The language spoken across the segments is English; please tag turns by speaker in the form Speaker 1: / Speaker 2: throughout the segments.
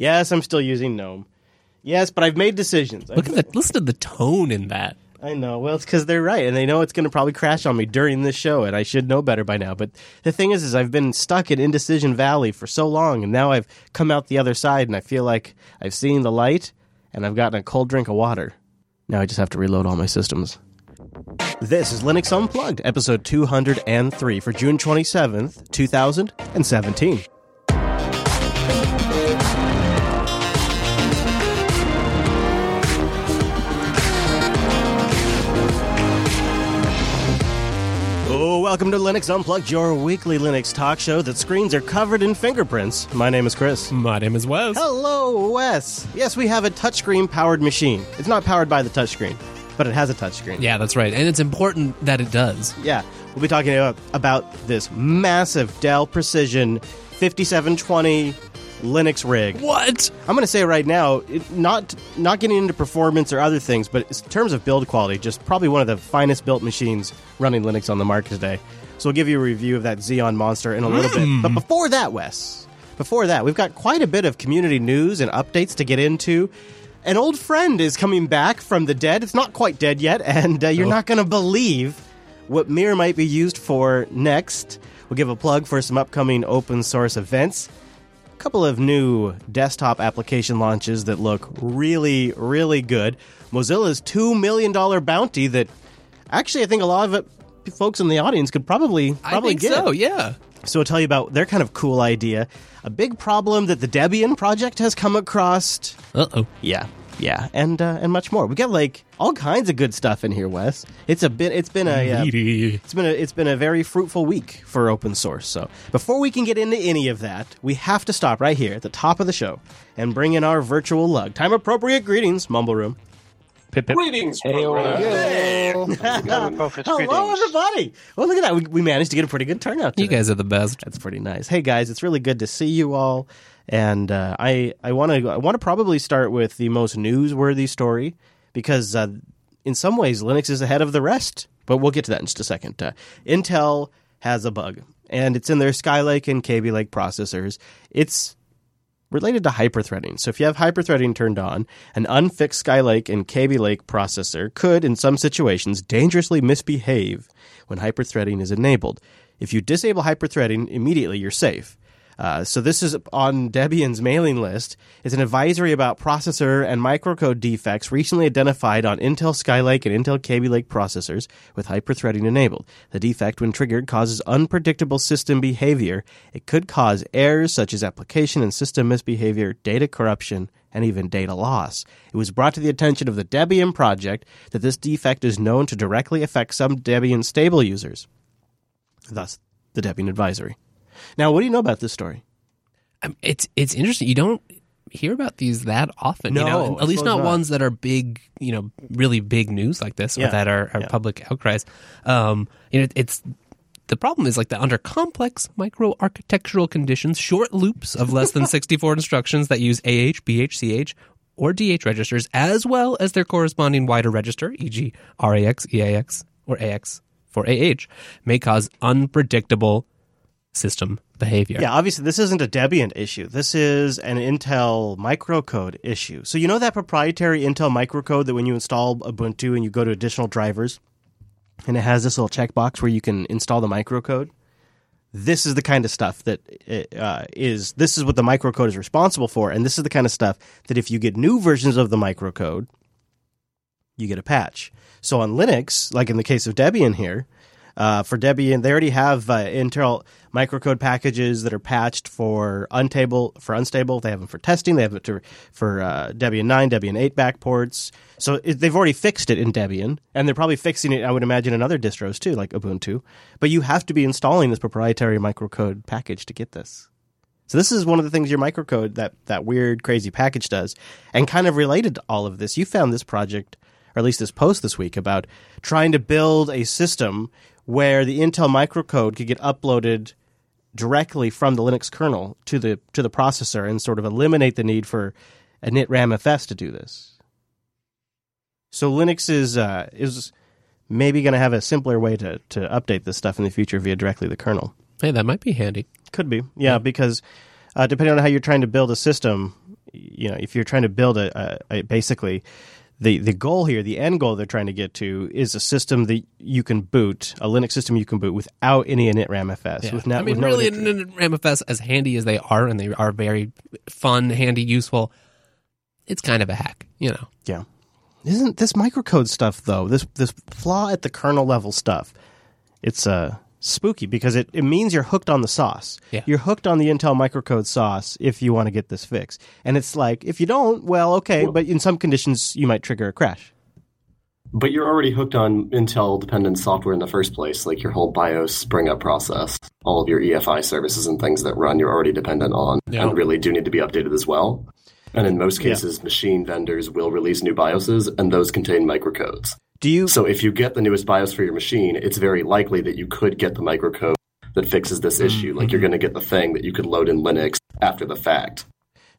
Speaker 1: Yes, I'm still using GNOME. Yes, but I've made decisions.
Speaker 2: Look at the listen to the tone in that.
Speaker 1: I know. Well, it's because they're right, and they know it's going to probably crash on me during this show, and I should know better by now. But the thing is, is I've been stuck in indecision valley for so long, and now I've come out the other side, and I feel like I've seen the light, and I've gotten a cold drink of water. Now I just have to reload all my systems. This is Linux Unplugged, episode 203 for June 27th, 2017. Welcome to Linux Unplugged, your weekly Linux talk show that screens are covered in fingerprints. My name is Chris.
Speaker 2: My name is Wes.
Speaker 1: Hello, Wes. Yes, we have a touchscreen powered machine. It's not powered by the touchscreen, but it has a touchscreen.
Speaker 2: Yeah, that's right, and it's important that it does.
Speaker 1: Yeah, we'll be talking about, about this massive Dell Precision 5720 Linux rig.
Speaker 2: What?
Speaker 1: I'm going to say right now, it, not not getting into performance or other things, but in terms of build quality, just probably one of the finest built machines running Linux on the market today. So we'll give you a review of that Xeon monster in a little bit. But before that, Wes, before that, we've got quite a bit of community news and updates to get into. An old friend is coming back from the dead. It's not quite dead yet, and uh, you're
Speaker 2: Oh.
Speaker 1: not going to believe what Mir might be used for next. We'll give a plug for some upcoming open source events couple of new desktop application launches that look really, really good. Mozilla's $2 million bounty that actually I think a lot of it, folks in the audience could probably, probably
Speaker 2: I think
Speaker 1: get.
Speaker 2: so. Yeah.
Speaker 1: So I'll tell you about their kind of cool idea. A big problem that the Debian project has come across.
Speaker 2: Uh oh.
Speaker 1: Yeah, yeah, and uh, and much more. We got like all kinds of good stuff in here, Wes. It's a bit. It's been a. Uh, it's been a it's been a very fruitful week for open source. So before we can get into any of that, we have to stop right here at the top of the show and bring in our virtual lug. Time appropriate greetings, Mumble Room.
Speaker 3: Greetings, Hey,
Speaker 1: Hello, everybody. Well, look at that. We, we managed to get a pretty good turnout.
Speaker 2: You guys are the best.
Speaker 1: That's pretty nice. Hey guys, it's really good to see you all. And uh, I I want to I want to probably start with the most newsworthy story because uh, in some ways Linux is ahead of the rest. But we'll get to that in just a second. Uh, Intel has a bug, and it's in their Skylake and Kaby Lake processors. It's related to hyperthreading. So if you have hyperthreading turned on, an unfixed Skylake and Kaby Lake processor could, in some situations, dangerously misbehave when hyperthreading is enabled. If you disable hyperthreading, immediately you're safe. Uh, so this is on Debian's mailing list. It's an advisory about processor and microcode defects recently identified on Intel Skylake and Intel Kaby Lake processors with hyperthreading enabled. The defect, when triggered, causes unpredictable system behavior. It could cause errors such as application and system misbehavior, data corruption, and even data loss. It was brought to the attention of the Debian project that this defect is known to directly affect some Debian stable users. Thus, the Debian advisory. Now, what do you know about this story?
Speaker 2: Um, it's it's interesting. You don't hear about these that often. you
Speaker 1: No,
Speaker 2: know, at least not,
Speaker 1: not.
Speaker 2: ones that are big. You know, really big news like this,
Speaker 1: Yeah.
Speaker 2: or that are, are
Speaker 1: Yeah.
Speaker 2: public outcries. Um, you know, it's the problem is like that under complex micro architectural conditions, short loops of less than 64 instructions that use AH, BH, CH, or DH registers, as well as their corresponding wider register, e.g., RAX, EAX, or AX for AH, may cause unpredictable system behavior.
Speaker 1: Yeah, obviously, this isn't a Debian issue. This is an Intel microcode issue. So, you know that proprietary Intel microcode that when you install Ubuntu and you go to additional drivers, and it has this little checkbox where you can install the microcode? This is the kind of stuff that uh, is, this is what the microcode is responsible for. And this is the kind of stuff that if you get new versions of the microcode, you get a patch. So on Linux, like in the case of Debian here, uh, for Debian, they already have uh, Intel microcode packages that are patched for unstable. For unstable, they have them for testing. They have it to, for uh, Debian nine, Debian eight backports. So it, they've already fixed it in Debian, and they're probably fixing it. I would imagine in other distros too, like Ubuntu. But you have to be installing this proprietary microcode package to get this. So this is one of the things your microcode that that weird crazy package does, and kind of related to all of this. You found this project, or at least this post this week about trying to build a system where the Intel microcode could get uploaded directly from the Linux kernel to the to the processor and sort of eliminate the need for an initramfs to do this. So Linux is uh, is maybe going to have a simpler way to to update this stuff in the future via directly the kernel.
Speaker 2: Hey, that might be handy.
Speaker 1: Could be, yeah, because uh, depending on how you're trying to build a system, you know, if you're trying to build a, a, a basically the the goal here, the end goal they're trying to get to is a system that you can boot, a Linux system you can boot without any initramfs.
Speaker 2: Yeah.
Speaker 1: With not,
Speaker 2: I mean,
Speaker 1: with no
Speaker 2: really,
Speaker 1: init-
Speaker 2: RAMFS, as handy as they are, and they are very fun, handy, useful, it's kind of a hack, you know.
Speaker 1: Yeah. Isn't this microcode stuff though? This this flaw at the kernel level stuff. It's uh spooky because it, it means you're hooked on the sauce.
Speaker 2: Yeah.
Speaker 1: You're hooked on the Intel microcode sauce if you want to get this fix. And it's like if you don't, well, okay, but in some conditions you might trigger a crash.
Speaker 4: But you're already hooked on Intel dependent software in the first place, like your whole BIOS spring up process. All of your EFI services and things that run, you're already dependent on
Speaker 2: Yeah.
Speaker 4: and really do need to be updated as well. And in most cases, machine vendors will release new BIOSes, and those contain microcodes.
Speaker 1: Do you
Speaker 4: So if you get the newest BIOS for your machine, it's very likely that you could get the microcode that fixes this mm-hmm. issue. Like you're going to get the thing that you could load in Linux after the fact.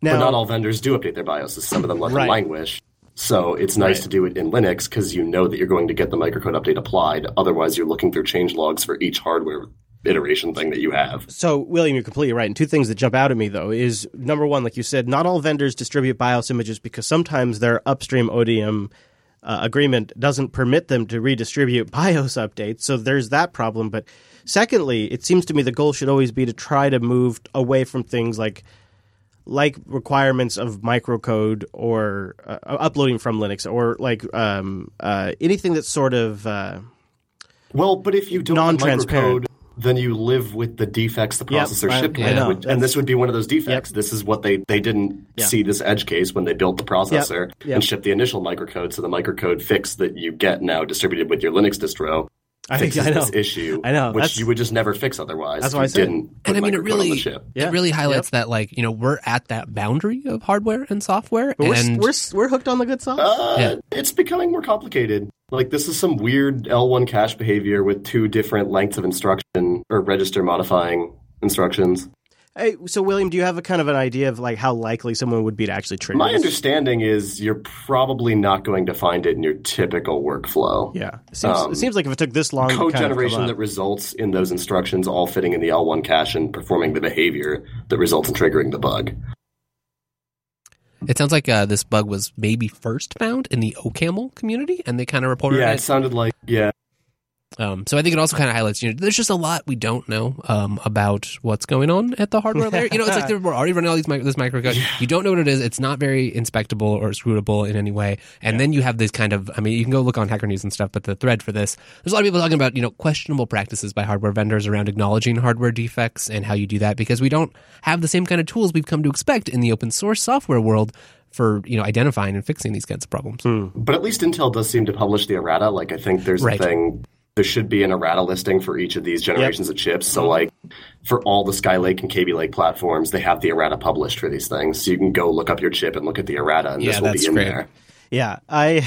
Speaker 1: now
Speaker 4: but not all vendors do update their BIOSes. Some of them let
Speaker 1: Right.
Speaker 4: them languish. So it's nice
Speaker 1: Right.
Speaker 4: to do it in Linux because you know that you're going to get the microcode update applied. Otherwise, you're looking through change logs for each hardware iteration thing that you have.
Speaker 1: So, William, you're completely right. And two things that jump out at me, though, is number one, like you said, not all vendors distribute BIOS images because sometimes their upstream ODM uh, agreement doesn't permit them to redistribute BIOS updates. So there's that problem. But secondly, it seems to me the goal should always be to try to move away from things like like requirements of microcode or uh, uploading from Linux or like um, uh, anything that's sort of uh,
Speaker 4: Well, but if you don't
Speaker 1: Non-transparent.
Speaker 4: microcode, then you live with the defects the processor
Speaker 1: I-
Speaker 4: shipped
Speaker 1: I
Speaker 4: with.
Speaker 1: know.
Speaker 4: and this would be one of those defects. This is what they they didn't
Speaker 1: Yeah.
Speaker 4: see this edge case when they built the processor
Speaker 1: Yep.
Speaker 4: and shipped the initial microcode. So the microcode fix that you get now distributed with your Linux distro
Speaker 1: I,
Speaker 4: fixes
Speaker 1: I know.
Speaker 4: this issue,
Speaker 1: I know.
Speaker 4: which
Speaker 1: That's-
Speaker 4: you would just never fix otherwise.
Speaker 1: That's why I said-
Speaker 4: didn't. Put
Speaker 2: And I mean, it really,
Speaker 1: yeah.
Speaker 2: it really highlights that, like, you know, we're at that boundary of hardware and software,
Speaker 1: We're,
Speaker 2: and
Speaker 1: we're we're hooked on the good sauce.
Speaker 4: Uh,
Speaker 2: Yeah.
Speaker 4: It's becoming more complicated. Like this is some weird L1 cache behavior with two different lengths of instruction or register modifying instructions.
Speaker 1: Hey, so William, do you have a kind of an idea of like how likely someone would be to actually trigger?
Speaker 4: My
Speaker 1: this?
Speaker 4: understanding is you're probably not going to find it in your typical workflow.
Speaker 1: Yeah, it seems,
Speaker 4: Um,
Speaker 1: it seems like if it took this long,
Speaker 4: Code
Speaker 1: kind of come
Speaker 4: generation that results in those instructions all fitting in the L1 cache and performing the behavior that results in triggering the bug.
Speaker 2: It sounds like uh, this bug was maybe first found in the OCaml community, and they kind of reported
Speaker 4: Yeah,
Speaker 2: it.
Speaker 4: it sounded like yeah.
Speaker 2: Um, so I think it also kind of highlights, you know, there's just a lot we don't know um, about what's going on at the hardware layer. You know, it's like they're- we're already running all these mic- this microcode. You don't know what it is. It's not very inspectable or scrutable in any way. And then you have this kind of, I mean, you can go look on Hacker News and stuff, but the thread for this, there's a lot of people talking about, you know, questionable practices by hardware vendors around acknowledging hardware defects and how you do that because we don't have the same kind of tools we've come to expect in the open source software world for, you know, identifying and fixing these kinds of problems.
Speaker 4: But at least Intel does seem to publish the errata. Like I think there's
Speaker 2: Right.
Speaker 4: a thing. There should be an errata listing for each of these generations of chips. So like for all the Skylake and Kaby Lake platforms, they have the errata published for these things. So you can go look up your chip and look at the errata, and
Speaker 2: Yeah,
Speaker 4: this will be in
Speaker 2: great.
Speaker 4: there.
Speaker 1: Yeah, I.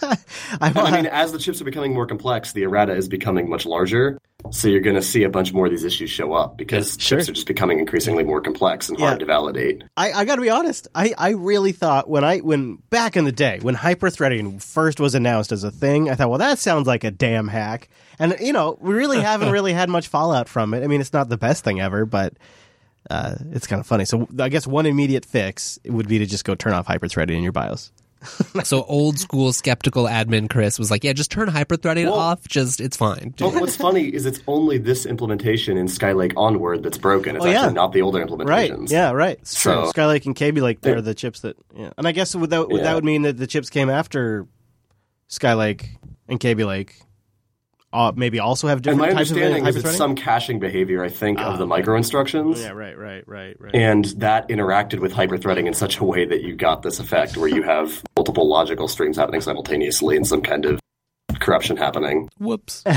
Speaker 1: I,
Speaker 4: I mean, as the chips are becoming more complex, the errata is becoming much larger. So you're going to see a bunch more of these issues show up because
Speaker 1: sure.
Speaker 4: chips are just becoming increasingly more complex and hard to validate.
Speaker 1: I, I got to be honest. I, I really thought when I when back in the day when hyperthreading first was announced as a thing, I thought, well, that sounds like a damn hack. And you know, we really haven't really had much fallout from it. I mean, it's not the best thing ever, but uh, it's kind of funny. So I guess one immediate fix would be to just go turn off hyperthreading in your BIOS.
Speaker 2: so old school skeptical admin Chris was like, yeah, just turn hyperthreading
Speaker 4: Well-
Speaker 2: off. Just, it's fine.
Speaker 4: But what's funny is it's only this implementation in Skylake onward that's broken. It's
Speaker 1: Oh, yeah.
Speaker 4: actually not the older implementations.
Speaker 1: Right. Yeah. Right. It's true.
Speaker 4: So-
Speaker 1: Skylake and Kaby Lake, they're the chips that. Yeah. And I guess would that would that would mean that the chips came after Skylake and Kaby Lake. Uh, maybe also have
Speaker 4: And
Speaker 1: different
Speaker 4: my
Speaker 1: types of
Speaker 4: understanding is it's
Speaker 1: hyperthreading?
Speaker 4: some caching behavior, I think, of the micro instructions.
Speaker 1: Yeah, right, right, right, right.
Speaker 4: And that interacted with hyperthreading in such a way that you got this effect where you have multiple logical streams happening simultaneously and some kind of corruption happening.
Speaker 2: Whoops.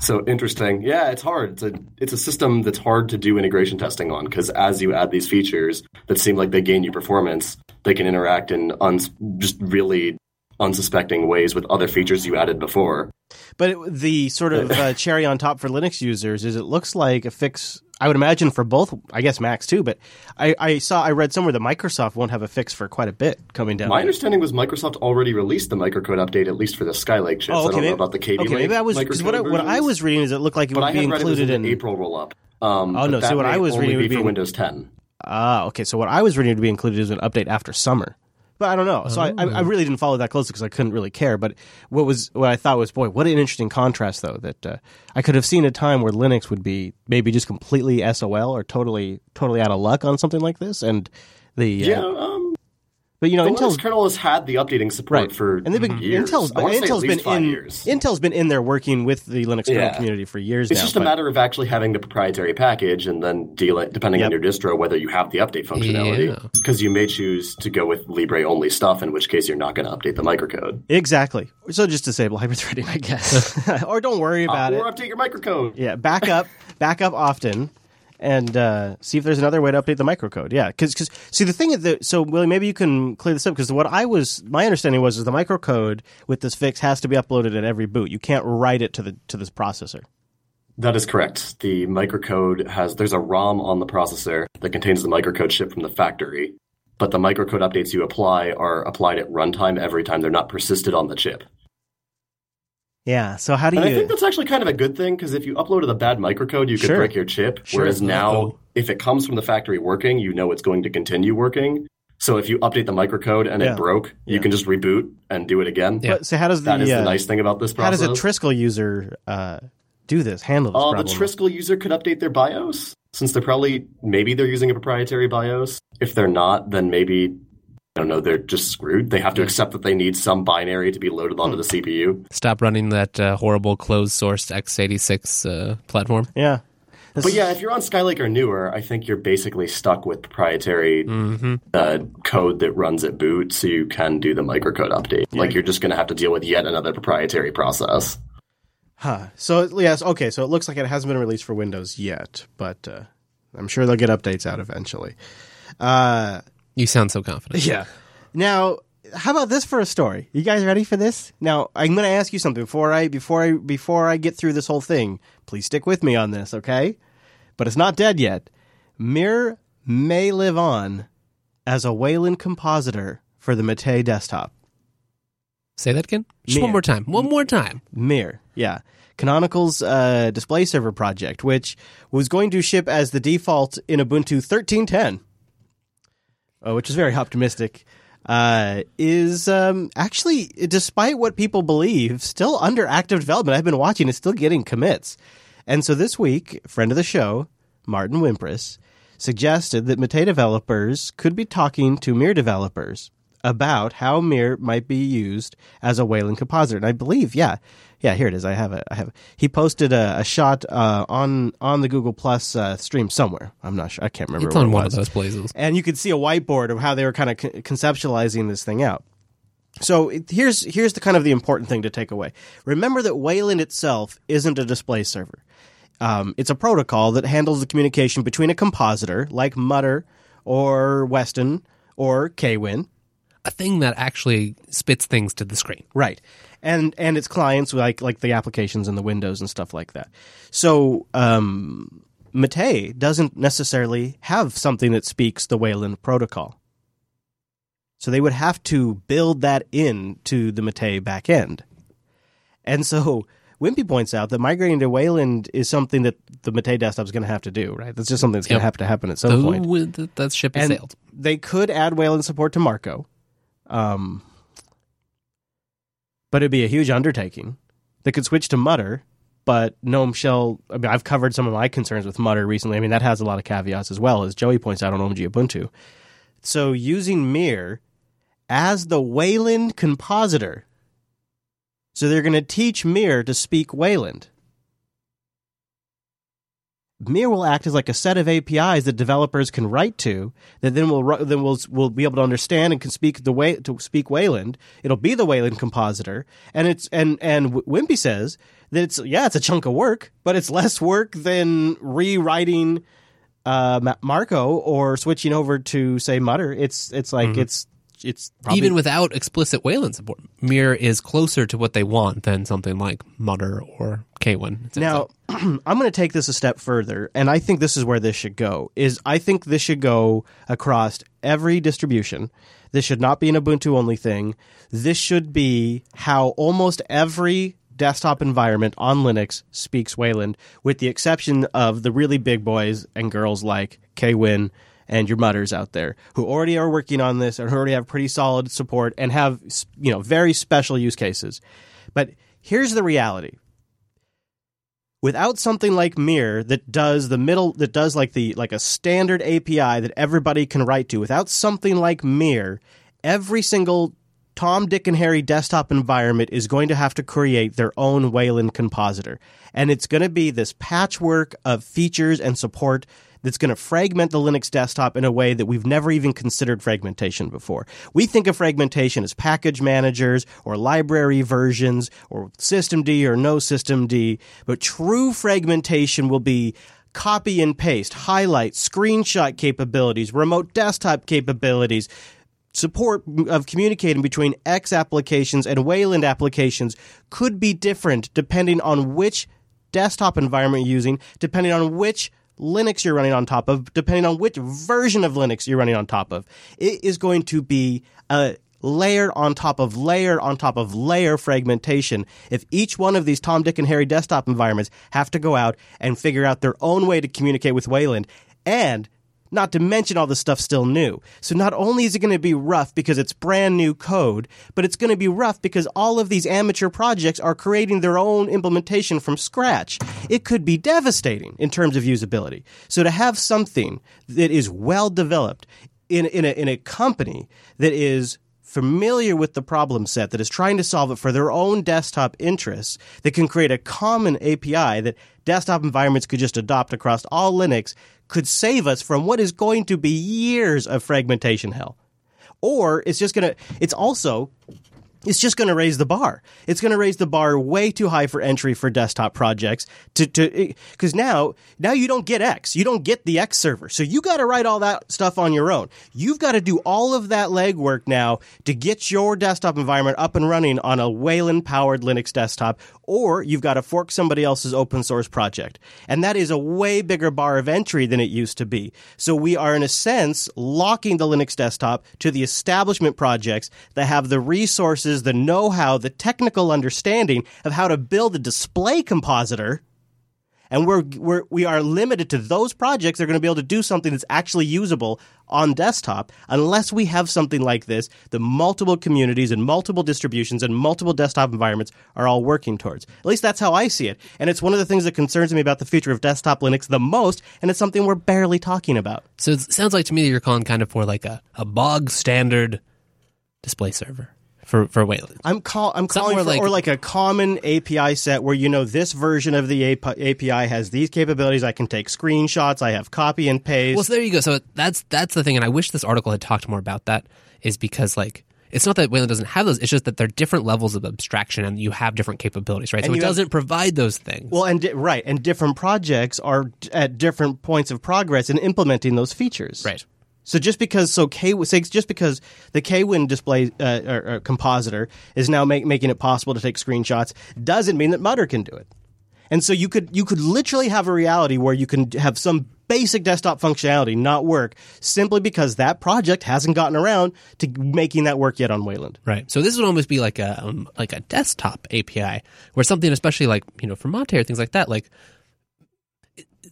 Speaker 4: So interesting. Yeah, it's hard. It's a it's a system that's hard to do integration testing on because as you add these features that seem like they gain you performance, they can interact in uns- just really unsuspecting ways with other features you added before.
Speaker 1: But it, the sort of uh, cherry on top for Linux users is it looks like a fix. I would imagine for both, I guess Macs too. But I, I saw, I read somewhere that Microsoft won't have a fix for quite a bit coming down.
Speaker 4: My understanding was Microsoft already released the microcode update at least for the Skylake chips. I don't know about the
Speaker 1: Oh, okay, maybe I was because what, I- what I was reading is it looked like it
Speaker 4: but
Speaker 1: would
Speaker 4: I
Speaker 1: be
Speaker 4: had it was
Speaker 1: included
Speaker 4: in
Speaker 1: in.
Speaker 4: April rollup. Um,
Speaker 1: Oh, no, see, what I was reading would be
Speaker 4: for
Speaker 1: in-
Speaker 4: Windows 10.
Speaker 1: Ah, okay. So what I was reading to be included is an update after summer. But I don't know. So I, I, I really didn't follow that closely because I couldn't really care. But what was what I thought was, boy, what an interesting contrast though. That uh, I could have seen a time where Linux would be maybe just completely SOL or totally totally out of luck on something like this, and the uh,
Speaker 4: Yeah, um,
Speaker 1: but you know
Speaker 4: the
Speaker 1: Intel's
Speaker 4: kernel has had the updating support
Speaker 1: right
Speaker 4: for
Speaker 1: and they've been
Speaker 4: years.
Speaker 1: Intel's
Speaker 4: I wanna say at
Speaker 1: Intel's been in
Speaker 4: years.
Speaker 1: Intel's been in there working with the Linux kernel
Speaker 4: Yeah.
Speaker 1: community for years
Speaker 4: It's
Speaker 1: now.
Speaker 4: just a matter of actually having the proprietary package and then deal it, depending on your distro, whether you have the update functionality.
Speaker 2: Yeah.
Speaker 4: Because you may choose to go with Libre only stuff, in which case you're not going to update the microcode.
Speaker 1: Exactly. So just disable hyperthreading, I guess, or don't worry about
Speaker 4: Uh,
Speaker 1: it.
Speaker 4: or update your microcode.
Speaker 1: Yeah, back up, back up often, and uh, see if there's another way to update the microcode. Yeah, because see the thing is that so Willie, maybe you can clear this up because what I was my understanding was is the microcode with this fix has to be uploaded at every boot. You can't write it to the to this processor.
Speaker 4: That is correct. The microcode has there's a ROM on the processor that contains the microcode shipped from the factory, but the microcode updates you apply are applied at runtime every time. They're not persisted on the chip.
Speaker 1: Yeah. So how do
Speaker 4: And I think that's actually kind of a good thing because if you uploaded a bad microcode, you could
Speaker 1: Sure.
Speaker 4: break your chip.
Speaker 1: Sure.
Speaker 4: Whereas now,
Speaker 2: Uh-oh.
Speaker 4: if it comes from the factory working, you know it's going to continue working. So if you update the microcode and
Speaker 1: Yeah.
Speaker 4: it broke,
Speaker 1: Yeah.
Speaker 4: you can just reboot and do it again.
Speaker 2: Yeah.
Speaker 1: But, so how does the,
Speaker 4: That is
Speaker 1: uh,
Speaker 4: the nice thing about this
Speaker 1: how does a Trisquel user uh, do this? Handle this
Speaker 4: Uh, the
Speaker 1: problem?
Speaker 4: Trisquel user could update their BIOS since they're probably maybe they're using a proprietary BIOS. If they're not, then maybe I don't know. They're just screwed. They have to accept that they need some binary to be loaded onto the CPU.
Speaker 2: Stop running that uh, horrible closed sourced x86 uh, platform.
Speaker 1: yeah. This
Speaker 4: But yeah, if you're on Skylake or newer, I think you're basically stuck with proprietary uh, code that runs at boot, so you can do the microcode update. Like you're just going to have to deal with yet another proprietary process.
Speaker 1: Huh. So yes, okay. So it looks like it hasn't been released for Windows yet, but uh, I'm sure they'll get updates out eventually. Uh,
Speaker 2: You sound so confident.
Speaker 1: yeah. Now, how about this for a story? You guys ready for this? Now, I'm going to ask you something before I before I before I get through this whole thing. Please stick with me on this, okay? But it's not dead yet. Mir may live on as a Wayland compositor for the Mate desktop.
Speaker 2: Say that again? Just
Speaker 1: Mir.
Speaker 2: one more time. One more time.
Speaker 1: Mir, yeah. Canonical's uh, display server project, which was going to ship as the default in Ubuntu 13.10, uh, which is very optimistic, uh, is um, actually, despite what people believe, still under active development. I've been watching; it's still getting commits. And so this week, friend of the show, Martin Wimpress, suggested that Mate developers could be talking to Mir developers about how Mir might be used as a Wayland compositor. And I believe, yeah, yeah, here it is. I have it. I have. It. He posted a, a shot uh, on on the Google Plus uh, stream somewhere. I'm not sure. I can't remember.
Speaker 2: It's on
Speaker 1: it
Speaker 2: one of those places.
Speaker 1: and you could see a whiteboard of how they were kind of con- conceptualizing this thing out. So it, here's here's the kind of the important thing to take away. Remember that Wayland itself isn't a display server. Um, it's a protocol that handles the communication between a compositor like Mutter or Weston or Kwin,
Speaker 2: A thing that actually spits things to the screen.
Speaker 1: right? And and its clients like like the applications and the Windows and stuff like that. So um, Mate doesn't necessarily have something that speaks the Wayland protocol. So they would have to build that in to the Mate backend. And so Wimpy points out that migrating to Wayland is something that the Mate desktop is going to have to do, right? That's just something that's going
Speaker 2: Yep.
Speaker 1: to have to happen at some
Speaker 2: So
Speaker 1: point.
Speaker 2: that ship has
Speaker 1: And
Speaker 2: sailed.
Speaker 1: they could add Wayland support to Marco. Um, but it'd be a huge undertaking. They could switch to Mutter, but GNOME Shell. I mean, I've covered some of my concerns with Mutter recently. I mean, that has a lot of caveats as well, as Joey points out on OMG Ubuntu. So using Mir as the Wayland compositor. So they're going to teach Mir to speak Wayland. Mir will act as like a set of APIs that developers can write to that then will then will will be able to understand and can speak the way to speak Wayland. It'll be the Wayland compositor, and it's and and Wimpy says that it's yeah it's a chunk of work, but it's less work than rewriting uh, Marco or switching over to say Mutter. It's it's like it's it's probably,
Speaker 2: Even without explicit Wayland support, Mir is closer to what they want than something like Mutter or Kwin.
Speaker 1: Now,
Speaker 2: like.
Speaker 1: I'm going to take this a step further, and I think this is where this should go. Is I think this should go across every distribution. This should not be an Ubuntu only thing. This should be how almost every desktop environment on Linux speaks Wayland, with the exception of the really big boys and girls like Kwin and your mutters out there who already are working on this and who already have pretty solid support and have you know very special use cases. But here's the reality. Without something like Mir that does the middle that does like the like a standard API that everybody can write to, without something like Mir, every single Tom, Dick, and Harry desktop environment is going to have to create their own Wayland compositor. And it's going to be this patchwork of features and support that's going to fragment the Linux desktop in a way that we've never even considered fragmentation before. We think of fragmentation as package managers or library versions or systemd or no systemd, but true fragmentation will be copy and paste, highlight, screenshot capabilities, remote desktop capabilities, support of communicating between X applications and Wayland applications could be different depending on which desktop environment you're using, depending on which Linux you're running on top of, depending on which version of Linux you're running on top of. It is going to be a layer on top of layer on top of layer fragmentation if each one of these Tom, Dick, and Harry desktop environments have to go out and figure out their own way to communicate with Wayland. And not to mention all the stuff still new. So not only is it going to be rough because it's brand new code, but it's going to be rough because all of these amateur projects are creating their own implementation from scratch. It could be devastating in terms of usability. So to have something that is well developed in, in, a, in a company that is familiar with the problem set that is trying to solve it for their own desktop interests that can create a common API that desktop environments could just adopt across all Linux could save us from what is going to be years of fragmentation hell. Or it's just going to, it's also it's just going to raise the bar. It's going to raise the bar way too high for entry for desktop projects to to eh, cuz now now you don't get X. You don't get the X server. So you got to write all that stuff on your own. You've got to do all of that legwork now to get your desktop environment up and running on a Wayland powered Linux desktop or you've got to fork somebody else's open source project. And that is a way bigger bar of entry than it used to be. So we are in a sense locking the Linux desktop to the establishment projects that have the resources the know how, the technical understanding of how to build a display compositor. And we're, we're, we are limited to those projects that are going to be able to do something that's actually usable on desktop unless we have something like this the multiple communities and multiple distributions and multiple desktop environments are all working towards. At least that's how I see it. And it's one of the things that concerns me about the future of desktop Linux the most, and it's something we're barely talking about.
Speaker 2: So it sounds like to me that you're calling kind of for like a, a bog standard display server for for Wayland.
Speaker 1: I'm call I'm calling for, like, or like a common API set where you know this version of the API has these capabilities. I can take screenshots. I have copy and paste.
Speaker 2: Well, so there you go. So that's that's the thing, and I wish this article had talked more about that. Is because like it's not that Wayland doesn't have those. It's just that they're different levels of abstraction, and you have different capabilities, right? And so it doesn't have, provide those things.
Speaker 1: Well, and di- right, and different projects are at different points of progress in implementing those features,
Speaker 2: right?
Speaker 1: So just because so K just because the Kwin display uh, or, or, compositor is now make, making it possible to take screenshots doesn't mean that Mutter can do it. And so you could you could literally have a reality where you can have some basic desktop functionality not work simply because that project hasn't gotten around to making that work yet on Wayland.
Speaker 2: Right. So this would almost be like a um, like a desktop API where something especially like you know for Mate or things like that like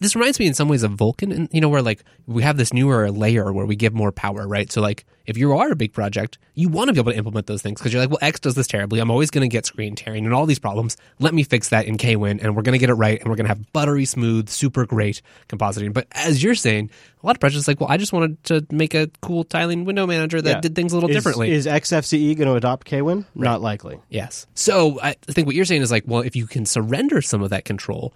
Speaker 2: this reminds me in some ways of Vulkan, and you know, where like we have this newer layer where we give more power, right? So like if you are a big project, you want to be able to implement those things because you're like, well, X does this terribly. I'm always going to get screen tearing and all these problems. Let me fix that in Kwin, and we're going to get it right, and we're going to have buttery smooth, super great compositing. But as you're saying, a lot of projects is like, well, I just wanted to make a cool tiling window manager that yeah. did things a little
Speaker 1: is,
Speaker 2: differently.
Speaker 1: Is XFCE going to adopt Kwin? Right. Not likely.
Speaker 2: Yes. So I think what you're saying is like, well, if you can surrender some of that control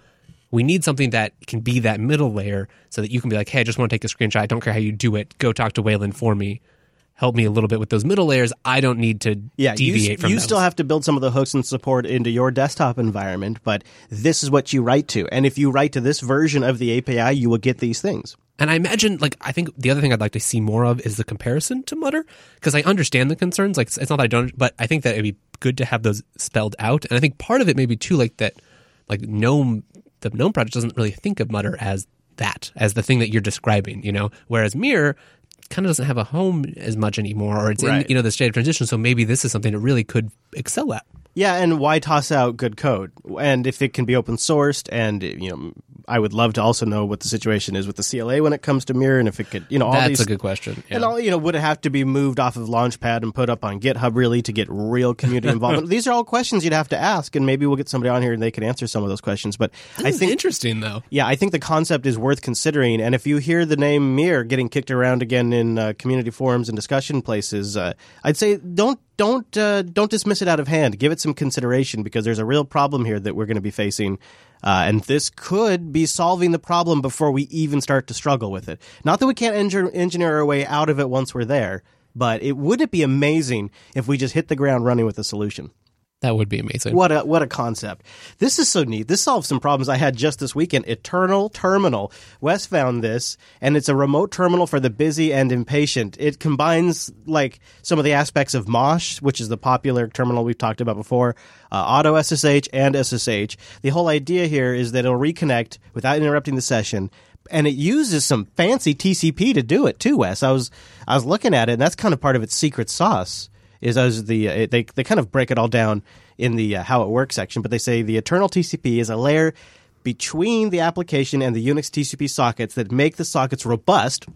Speaker 2: we need something that can be that middle layer so that you can be like, hey, I just want to take a screenshot. I don't care how you do it. Go talk to Wayland for me. Help me a little bit with those middle layers. I don't need to yeah, deviate
Speaker 1: you,
Speaker 2: from
Speaker 1: You
Speaker 2: those.
Speaker 1: still have to build some of the hooks and support into your desktop environment, but this is what you write to. And if you write to this version of the API, you will get these things.
Speaker 2: And I imagine, like, I think the other thing I'd like to see more of is the comparison to Mutter, because I understand the concerns. Like, it's not that I don't, but I think that it'd be good to have those spelled out. And I think part of it may be too, like, that, like, GNOME the GNOME project doesn't really think of Mutter as that, as the thing that you're describing, you know, whereas Mir kind of doesn't have a home as much anymore, or it's right. in you know the state of transition. So maybe this is something it really could excel at.
Speaker 1: Yeah, and why toss out good code? And if it can be open sourced, and you know, I would love to also know what the situation is with the CLA when it comes to Mir, and if it could, you know, all
Speaker 2: That's
Speaker 1: these.
Speaker 2: a good question. Yeah.
Speaker 1: And all you know, would it have to be moved off of Launchpad and put up on GitHub really to get real community involvement? These are all questions you'd have to ask, and maybe we'll get somebody on here and they can answer some of those questions. But I
Speaker 2: This is
Speaker 1: think
Speaker 2: interesting though.
Speaker 1: yeah, I think the concept is worth considering. And if you hear the name Mir getting kicked around again in uh, community forums and discussion places, uh, I'd say don't don't uh, don't dismiss it out of hand. Give it some consideration because there's a real problem here that we're going to be facing. Uh, and this could be solving the problem before we even start to struggle with it. Not that we can't engineer, engineer our way out of it once we're there, but it would it be amazing if we just hit the ground running with a solution.
Speaker 2: That would be amazing.
Speaker 1: What a what a concept! This is so neat. This solves some problems I had just this weekend. Eternal Terminal. Wes found this, and it's a remote terminal for the busy and impatient. It combines like some of the aspects of Mosh, which is the popular terminal we've talked about before, uh, Auto SSH and SSH. The whole idea here is that it'll reconnect without interrupting the session. And it uses some fancy TCP to do it too, Wes. I was I was looking at it, and that's kind of part of its secret sauce is as the uh, they they kind of break it all down in the uh, how it works section, but they say the eternal TCP is a layer between the application and the Unix TCP sockets that make the sockets robust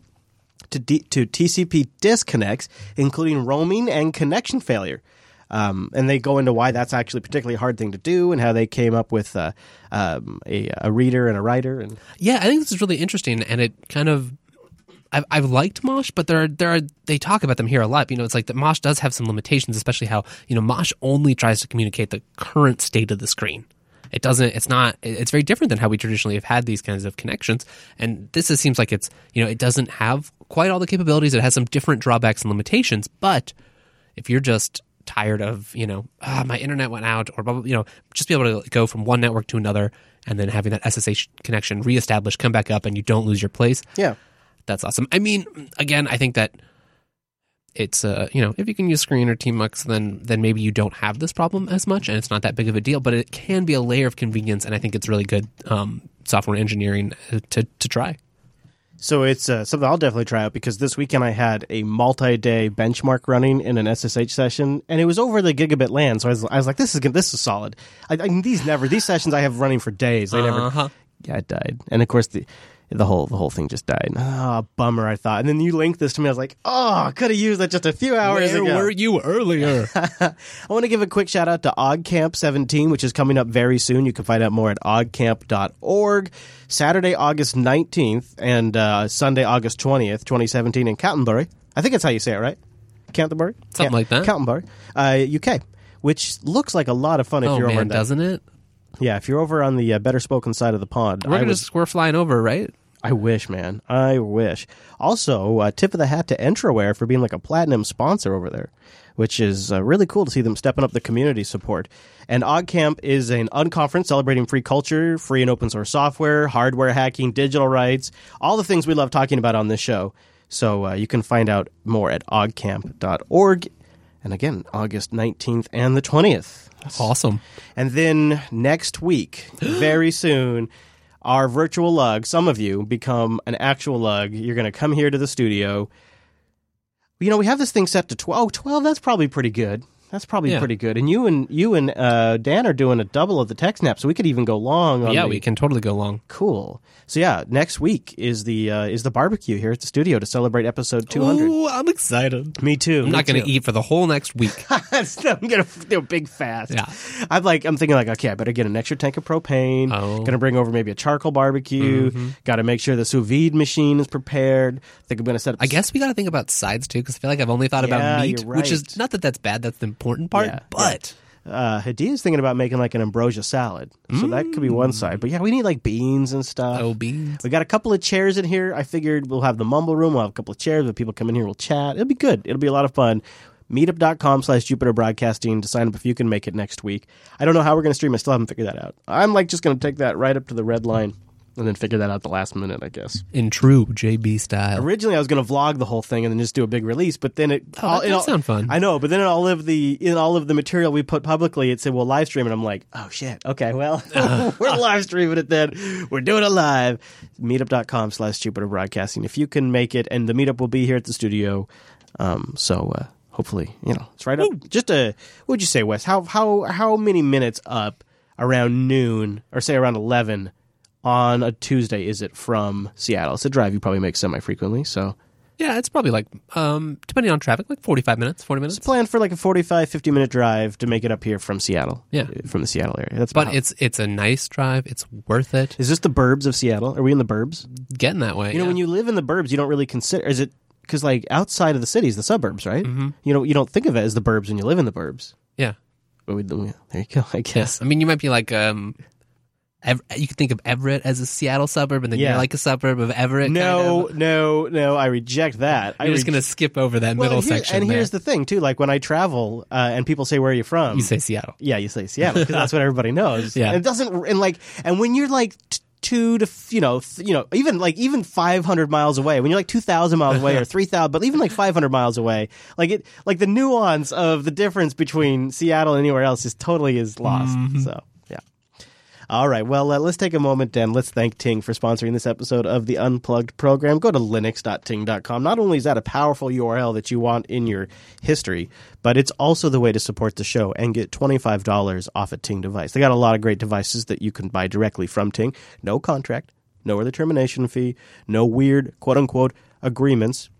Speaker 1: to D- to TCP disconnects, including roaming and connection failure. Um, and they go into why that's actually a particularly hard thing to do, and how they came up with uh, um, a, a reader and a writer. And
Speaker 2: Yeah, I think this is really interesting, and it kind of. I've, I've liked Mosh, but there are there are they talk about them here a lot. You know, it's like that Mosh does have some limitations, especially how you know Mosh only tries to communicate the current state of the screen. It doesn't. It's not. It's very different than how we traditionally have had these kinds of connections. And this is, seems like it's you know it doesn't have quite all the capabilities. It has some different drawbacks and limitations. But if you're just tired of you know ah, my internet went out or you know just be able to go from one network to another and then having that SSH connection reestablished, come back up, and you don't lose your place.
Speaker 1: yeah,
Speaker 2: That's awesome. I mean, again, I think that it's uh you know if you can use Screen or TMUX, then then maybe you don't have this problem as much, and it's not that big of a deal. But it can be a layer of convenience, and I think it's really good um, software engineering uh, to to try.
Speaker 1: So it's uh, something I'll definitely try out because this weekend I had a multi-day benchmark running in an SSH session, and it was over the gigabit LAN. So I was, I was like, "This is. This is solid." I, I mean, these never these sessions I have running for days. They never.
Speaker 2: Uh-huh.
Speaker 1: Yeah, it died, and of course the the whole the whole thing just died. Ah, bummer. I thought, and then you linked this to me. I was like, "Oh, I could have used that just a few hours
Speaker 2: Where
Speaker 1: ago."
Speaker 2: were you earlier?
Speaker 1: I want to give a quick shout out to OggCamp 17, which is coming up very soon. You can find out more at oggcamp.org. Saturday, August 19th, and uh, Sunday, August 20th, 2017, in Canterbury. I think that's how you say it, right? Canterbury?
Speaker 2: Something like that.
Speaker 1: Canterbury, uh, UK, which looks like a lot of fun if
Speaker 2: oh
Speaker 1: you're over
Speaker 2: man,
Speaker 1: on that.
Speaker 2: doesn't it?
Speaker 1: Yeah, if you're over on the uh, better spoken side of the pond.
Speaker 2: We're
Speaker 1: I
Speaker 2: gonna
Speaker 1: would-
Speaker 2: just we're flying over, right?
Speaker 1: I wish, man. I wish. Also, uh, tip of the hat to Entraware for being like a platinum sponsor over there, which is uh, really cool to see them stepping up the community support. And OggCamp is an unconference celebrating free culture, free and open source software, hardware hacking, digital rights, all the things we love talking about on this show. So uh, you can find out more at oggcamp.org. And again, August 19th and the 20th.
Speaker 2: Awesome.
Speaker 1: And then next week, very soon, our virtual lug, some of you become an actual lug. You're going to come here to the studio. You know, we have this thing set to 12. Oh, 12, that's probably pretty good. That's probably
Speaker 2: Yeah.
Speaker 1: pretty good. And you and you and uh, Dan are doing a double of the TechSnap, so we could even go long on
Speaker 2: yeah,
Speaker 1: the-
Speaker 2: we can totally go long.
Speaker 1: Cool. So yeah, next week is the uh, is the barbecue here at the studio to celebrate episode 200.
Speaker 2: Ooh, I'm excited.
Speaker 1: Me too.
Speaker 2: I'm not going to eat for the whole next week.
Speaker 1: I'm gonna do a big fast.
Speaker 2: Yeah.
Speaker 1: I'm like, I'm thinking like, okay, I better get an extra tank of propane.
Speaker 2: Oh. Mm-hmm.
Speaker 1: Gonna bring over maybe a charcoal barbecue. Got to make sure the sous vide machine is prepared. think I'm gonna set up.
Speaker 2: I guess we got to think about sides too, because I feel like I've only thought
Speaker 1: Yeah,
Speaker 2: about meat,
Speaker 1: you're
Speaker 2: which is not that that's bad. That's the important part.
Speaker 1: Yeah,
Speaker 2: but
Speaker 1: uh, Hadia's thinking about making like an ambrosia salad, so that could be one side. But yeah, we need like beans and stuff.
Speaker 2: Mm. oh, beans.
Speaker 1: We got a couple of chairs in here. I figured we'll have the mumble room. We'll have a couple of chairs where people come in here. We'll chat. It'll be good. It'll be a lot of fun. Meetup.com slash Jupiter Broadcasting to sign up if you can make it next week. I don't know how we're going to stream. I still haven't figured that out. I'm like just going to take that right up to the red line and then figure that out the last minute, I guess.
Speaker 2: In true JB style.
Speaker 1: Originally, I was going to vlog the whole thing and then just do a big release, but then it.
Speaker 2: Oh, that
Speaker 1: it
Speaker 2: does sound fun.
Speaker 1: I know, but then in all of the in all of the material we put publicly, it said we'll live stream, and I'm like, oh shit, okay, well, we're live streaming it then. We're doing it live. Meetup.com slash Jupiter Broadcasting. If you can make it, and the meetup will be here at the studio. Um, so uh, hopefully, you know, it's right up. Just a, what would you say, Wes? How how how many minutes up around noon, or say around eleven on a Tuesday is it from Seattle? It's a drive you probably make semi frequently, so
Speaker 2: Yeah, it's probably like um, depending on traffic, like forty five minutes, forty minutes.
Speaker 1: it's planned for like a 45, 50 minute drive to make it up here from Seattle.
Speaker 2: Yeah.
Speaker 1: uh, from the Seattle area. That's
Speaker 2: But
Speaker 1: about-
Speaker 2: it's it's a nice drive. It's worth it.
Speaker 1: is this the burbs of Seattle? Are we in the burbs?
Speaker 2: Getting that way.
Speaker 1: You know, when you live in the burbs, you don't really consider. Is it because like outside of the cities, the suburbs, right? Mm-hmm. You know, you don't think of it as the burbs when you live in the burbs.
Speaker 2: yeah.
Speaker 1: But we, there you go. I guess.
Speaker 2: Yes. I mean, you might be like, um, you could think of Everett as a Seattle suburb, and then
Speaker 1: Yeah.
Speaker 2: you're like a suburb of Everett.
Speaker 1: No,
Speaker 2: kind of.
Speaker 1: no, no. I reject that. I
Speaker 2: You're just
Speaker 1: rej-
Speaker 2: gonna skip over that
Speaker 1: well,
Speaker 2: middle
Speaker 1: and here-
Speaker 2: section.
Speaker 1: And
Speaker 2: there.
Speaker 1: here's the thing, too. Like when I travel uh, and people say, "Where are you from?"
Speaker 2: you say Seattle.
Speaker 1: yeah, you say Seattle because that's what everybody knows.
Speaker 2: Yeah.
Speaker 1: and it doesn't. And like, and when you're like. T- Two to you know th- you know even like even five hundred miles away when you're like two thousand miles away or three thousand but even like five hundred miles away like it like the nuance of the difference between Seattle and anywhere else is totally is lost so yeah all right. Well, uh, let's take a moment and let's thank Ting for sponsoring this episode of the Unplugged program. Go to linux.ting.com. Not only is that a powerful URL that you want in your history, but it's also the way to support the show and get $25 off a Ting device. They got a lot of great devices that you can buy directly from Ting. No contract, no early termination fee, no weird quote unquote agreements.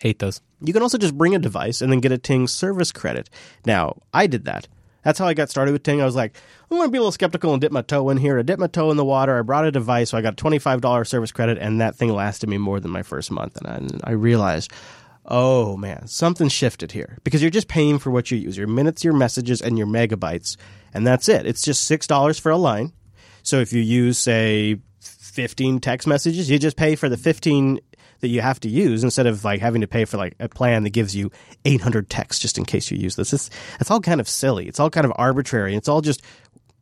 Speaker 2: Hate those.
Speaker 1: You can also just bring a device and then get a Ting service credit. Now, I did that. That's how I got started with Ting. I was like, I'm going to be a little skeptical and dip my toe in here. I dipped my toe in the water. I brought a device, so I got a $25 service credit, and that thing lasted me more than my first month. And I, and I realized, oh man, something shifted here because you're just paying for what you use your minutes, your messages, and your megabytes. And that's it. It's just $6 for a line. So if you use, say, 15 text messages, you just pay for the 15 that you have to use instead of like having to pay for like a plan that gives you 800 texts just in case you use this. It's, it's all kind of silly. It's all kind of arbitrary. It's all just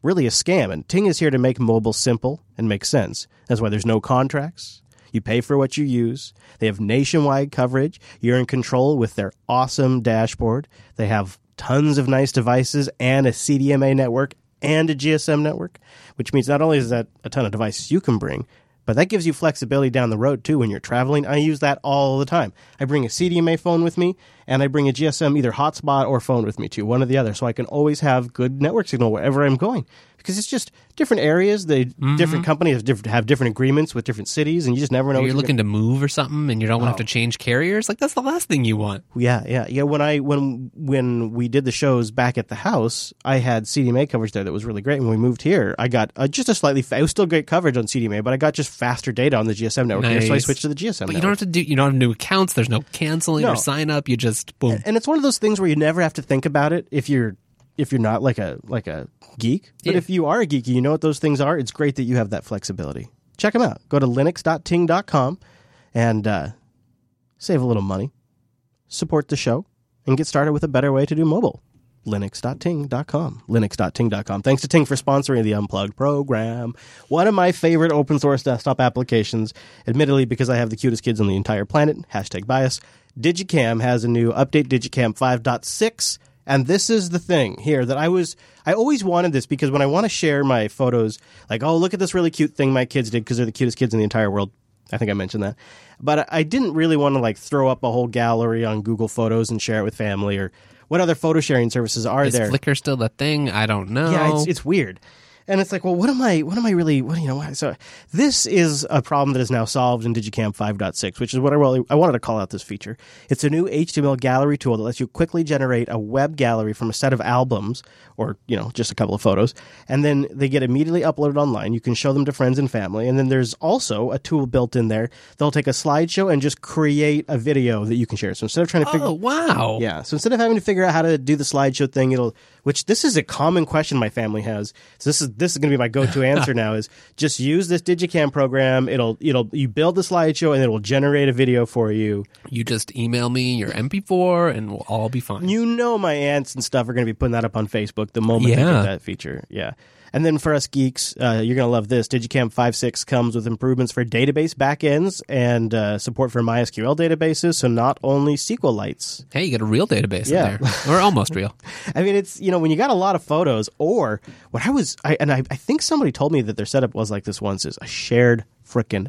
Speaker 1: really a scam. And Ting is here to make mobile simple and make sense. That's why there's no contracts. You pay for what you use. They have nationwide coverage. You're in control with their awesome dashboard. They have tons of nice devices and a CDMA network and a GSM network, which means not only is that a ton of devices you can bring, but that gives you flexibility down the road too when you're traveling. I use that all the time. I bring a CDMA phone with me and I bring a GSM either hotspot or phone with me too, one or the other, so I can always have good network signal wherever I'm going. Because it's just different areas, they different companies have different, have different agreements with different cities, and you just never know.
Speaker 2: You're
Speaker 1: you're
Speaker 2: looking to move or something, and you don't want to have
Speaker 1: Oh.
Speaker 2: to change carriers. Like that's the last thing you want.
Speaker 1: Yeah, yeah, yeah. When I when when we did the shows back at the house, I had CDMA coverage there that was really great. When we moved here, I got uh, just a slightly. Fa- it was still great coverage on CDMA, but I got just faster data on the GSM network, here, so I switched to the GSM.
Speaker 2: But you don't have to do. You don't have new accounts. There's no canceling
Speaker 1: No.
Speaker 2: or sign up. You just boom.
Speaker 1: and it's one of those things where you never have to think about it if you're if you're not like a like a geek. But
Speaker 2: Yeah.
Speaker 1: if you are a geek, you know what those things are. It's great that you have that flexibility. Check them out. Go to linux.ting.com and uh, save a little money, support the show, and get started with a better way to do mobile. Linux.ting.com. Linux.ting.com. Thanks to Ting for sponsoring the Unplugged program. One of my favorite open source desktop applications, admittedly because I have the cutest kids on the entire planet, hashtag bias. digiKam has a new update, digiKam 5.6. And this is the thing here that I was, I always wanted this because when I want to share my photos, like, oh, look at this really cute thing my kids did because they're the cutest kids in the entire world. I think I mentioned that. But I- didn't really want to like throw up a whole gallery on Google Photos and share it with family or what other photo sharing services are
Speaker 2: Is
Speaker 1: there.
Speaker 2: Flickr still the thing? I don't know.
Speaker 1: Yeah, it's, it's weird. And it's like, well, what am I, what am I really, what, you know, why- so this is a problem that is now solved in digiKam 5.6, which is what I really, I wanted to call out this feature. It's a new HTML gallery tool that lets you quickly generate a web gallery from a set of albums or, you know, just a couple of photos. And then they get immediately uploaded online. You can show them to friends and family. And then there's also a tool built in there. that'll take a slideshow and just create a video that you can share. So instead of trying to figure,
Speaker 2: oh wow.
Speaker 1: yeah. So instead of having to figure out how to do the slideshow thing, it'll which this is a common question my family has. So this is this is going to be my go-to answer now is just use this digiKam program. It'll it'll you build the slideshow and it will generate a video for you.
Speaker 2: You just email me your MP4, and we'll all be fine.
Speaker 1: You know my aunts and stuff are going to be putting that up on Facebook the moment they get that feature. Yeah. And then for us geeks, uh, you're going to love this. digiKam 5.6 comes with improvements for database backends and uh, support for MySQL databases. So not only SQLites.
Speaker 2: hey, you get a real database
Speaker 1: Yeah.
Speaker 2: in there, or almost real.
Speaker 1: I mean, it's you know when you got a lot of photos, or what I was, I, and I, I think somebody told me that their setup was like this once: is a shared frickin'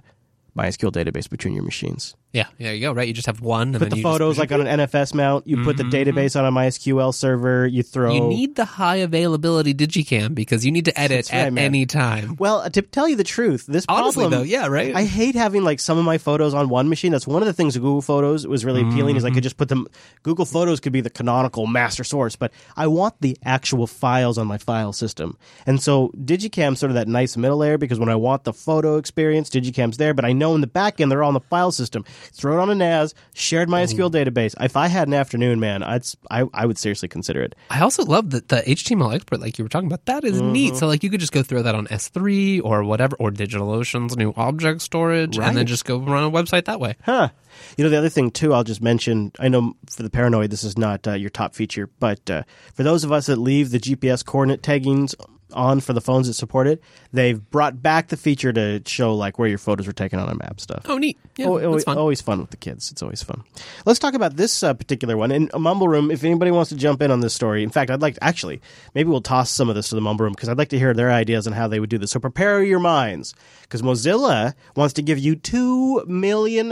Speaker 1: MySQL database between your machines.
Speaker 2: Yeah, there you go. Right, you just have one. And
Speaker 1: Put the photos
Speaker 2: just,
Speaker 1: like on an NFS mount. You put the database on a MySQL server. You throw.
Speaker 2: You need the high availability digiKam because you need to edit
Speaker 1: right,
Speaker 2: at
Speaker 1: man.
Speaker 2: any time.
Speaker 1: Well, to tell you the truth, this
Speaker 2: Honestly,
Speaker 1: problem,
Speaker 2: though, yeah, right.
Speaker 1: I hate having like some of my photos on one machine. That's one of the things Google Photos was really appealing is I
Speaker 2: Mm-hmm.
Speaker 1: could just put them. Google Photos could be the canonical master source, but I want the actual files on my file system. And so digiKam's sort of that nice middle layer because when I want the photo experience, digiKam's there, but I know in the back end they're all in the file system. Throw it on a NAS, shared MySQL database. If I had an afternoon, man, I'd I, I would seriously consider it.
Speaker 2: I also love that the HTML export, like you were talking about, that is
Speaker 1: Mm-hmm.
Speaker 2: neat. So like you could just go throw that on S3 or whatever, or DigitalOcean's new object storage, and then just go run a website that way.
Speaker 1: Huh. You know, the other thing, too, I'll just mention I know for the paranoid, this is not uh, your top feature, but uh, for those of us that leave the GPS coordinate taggings on for the phones that support it, they've brought back the feature to show like where your photos were taken on a map stuff.
Speaker 2: Oh, neat. Yeah,
Speaker 1: Oh,
Speaker 2: that's
Speaker 1: always,
Speaker 2: fun.
Speaker 1: always fun with the kids. It's always fun. Let's talk about this uh, particular one. In a Mumble Room, if anybody wants to jump in on this story, in fact, I'd like to actually, maybe we'll toss some of this to the Mumble Room because I'd like to hear their ideas on how they would do this. So prepare your minds because Mozilla wants to give you $2 million.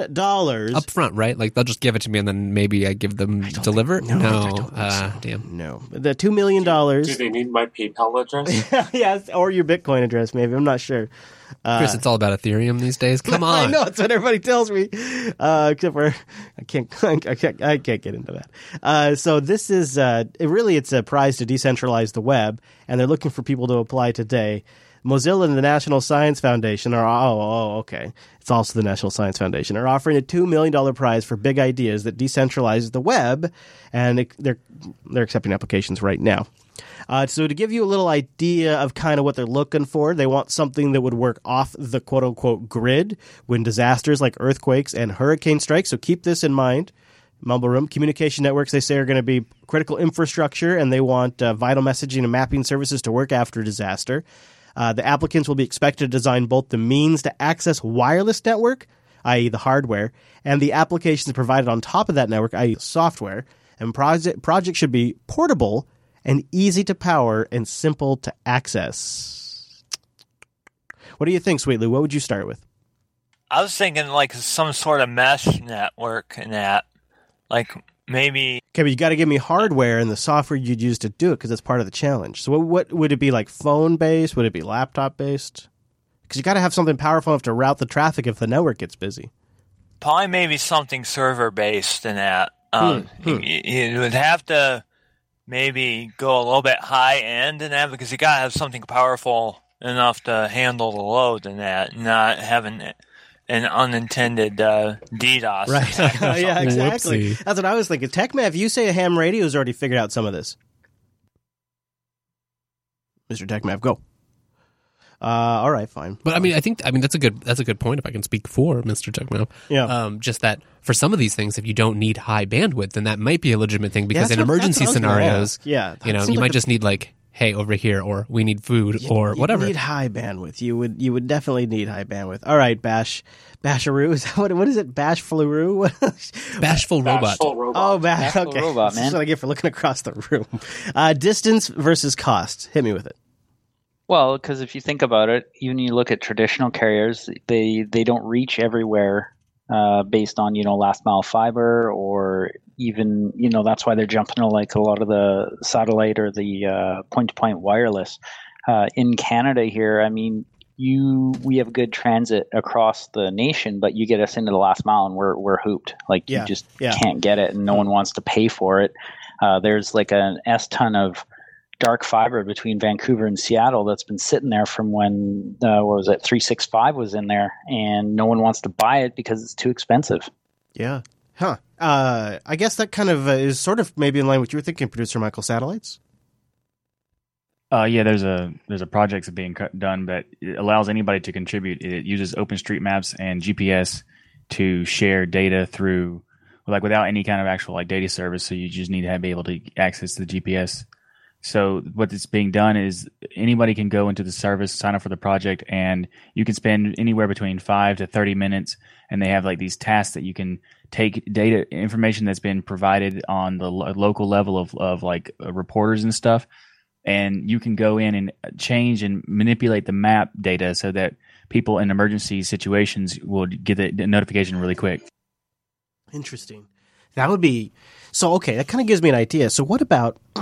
Speaker 2: Up front, right? Like they'll just give it to me and then maybe I give them deliver?
Speaker 1: no,
Speaker 2: no.
Speaker 1: I don't think
Speaker 2: uh, damn.
Speaker 1: No. The $2 million.
Speaker 3: Do they need my PayPal address?
Speaker 1: yes, or your Bitcoin address, maybe. I'm not sure.
Speaker 2: Chris, it's all about Ethereum these days. Come on.
Speaker 1: I know it's what everybody tells me, uh, except for I can't, I can't, I can't get into that. Uh, so this is uh, it really it's a prize to decentralize the web, and they're looking for people to apply today. Mozilla and the National Science Foundation are oh oh okay, it's also the National Science Foundation are offering a two million dollar prize for big ideas that decentralize the web, and they're they're accepting applications right now. Uh, so to give you a little idea of kind of what they're looking for, they want something that would work off the quote unquote grid when disasters like earthquakes and hurricane strike. So keep this in mind. Mumble Room communication networks they say are going to be critical infrastructure, and they want uh, vital messaging and mapping services to work after disaster. Uh, the applicants will be expected to design both the means to access wireless network, i.e., the hardware, and the applications provided on top of that network, i.e., software. And project project should be portable and easy to power and simple to access. What do you think, Sweet Lou? What would you start with?
Speaker 5: I was thinking like some sort of mesh network and that, like maybe
Speaker 1: Okay, but you got to give me hardware and the software you'd use to do it because that's part of the challenge. So, what, what would it be like? Phone based? Would it be laptop based? Because you got to have something powerful enough to route the traffic if the network gets busy.
Speaker 5: probably maybe something server based in that. Um,
Speaker 1: Hmm,
Speaker 5: You, you would have to maybe go a little bit high end in that because you gotta have something powerful enough to handle the load in that, not having an unintended uh, DDoS. Right.
Speaker 1: yeah, exactly.
Speaker 2: Whoopsie.
Speaker 1: That's what I was thinking. TechMav, you say a ham radio has already figured out some of this. Mr. TechMav, go. Uh, all right, fine.
Speaker 2: But I mean, I think I mean that's a good that's a good point. If I can speak for Mr. Techno,
Speaker 1: Yeah.
Speaker 2: um, just that for some of these things, if you don't need high bandwidth, then that might be a legitimate thing because
Speaker 1: that's
Speaker 2: in
Speaker 1: what-
Speaker 2: emergency
Speaker 1: that's what I was gonna
Speaker 2: scenarios.
Speaker 1: Yeah,
Speaker 2: you know, you
Speaker 1: like
Speaker 2: might
Speaker 1: a-
Speaker 2: just need like, hey, over here, or we need food, or whatever.
Speaker 1: You need high bandwidth. You would you would definitely need high bandwidth. All right, Bash Basharoo. Is that what what is it? Bash Flaroo?
Speaker 2: Bashful robot.
Speaker 3: Bashful robot.
Speaker 1: oh, Bash.
Speaker 6: Bashful
Speaker 1: Okay,
Speaker 6: robot,
Speaker 1: That's
Speaker 6: man.
Speaker 1: what I get for looking across the room. Uh, distance versus cost. Hit me with it.
Speaker 6: Well, because if you think about it, even you look at traditional carriers, they they don't reach everywhere uh, based on you know last mile fiber or even you know that's why they're jumping to like a lot of the satellite or the point to point wireless. Uh, in Canada here, I mean, you we have good transit across the nation, but you get us into the last mile and we're we're hooped. Like
Speaker 1: Yeah,
Speaker 6: you just
Speaker 1: yeah.
Speaker 6: can't get it, and no one wants to pay for it. Uh, there's like an S ton of dark fiber between Vancouver and Seattle that's been sitting there from when uh, what was it 365 was in there and no one wants to buy it because it's too expensive.
Speaker 1: Yeah. Huh. Uh, I guess that kind of uh, is sort of maybe in line with what you were thinking, producer Michael. Satellites.
Speaker 7: Uh, yeah, there's a there's a project that's being done that allows anybody to contribute. It uses OpenStreetMaps and GPS to share data through, like without any kind of actual like data service. So you just need to have, be able to access the GPS. So what is being done is anybody can go into the service, sign up for the project, and you can spend anywhere between five to thirty minutes. And they have like these tasks that you can take data information that's been provided on the lo- local level of of like uh, reporters and stuff, and you can go in and change and manipulate the map data so that people in emergency situations will get the notification really quick.
Speaker 1: Interesting. That would be so. Okay, that kind of gives me an idea. So what about?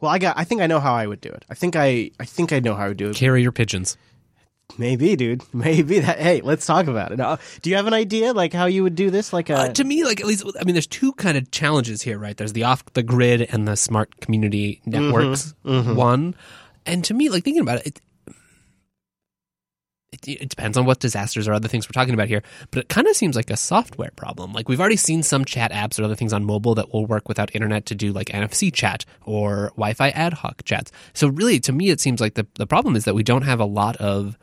Speaker 1: well, I got. I think I know how I would do it. I think I. I think I know how I would do it.
Speaker 2: Carry your pigeons.
Speaker 1: Maybe, dude. Maybe that. Hey, let's talk about it. Now, do you have an idea, like how you would do this? Like a
Speaker 2: Uh, to me, like at least, I mean, there's two kind of challenges here, right? There's the off the grid and the smart community mm-hmm. networks mm-hmm. one, and to me, like thinking about it, it, it, it depends on what disasters or other things we're talking about here. But it kind of seems like a software problem. Like we've already seen some chat apps or other things on mobile that will work without internet to do like NFC chat or Wi-Fi ad hoc chats. So really, to me, it seems like the the problem is that we don't have a lot of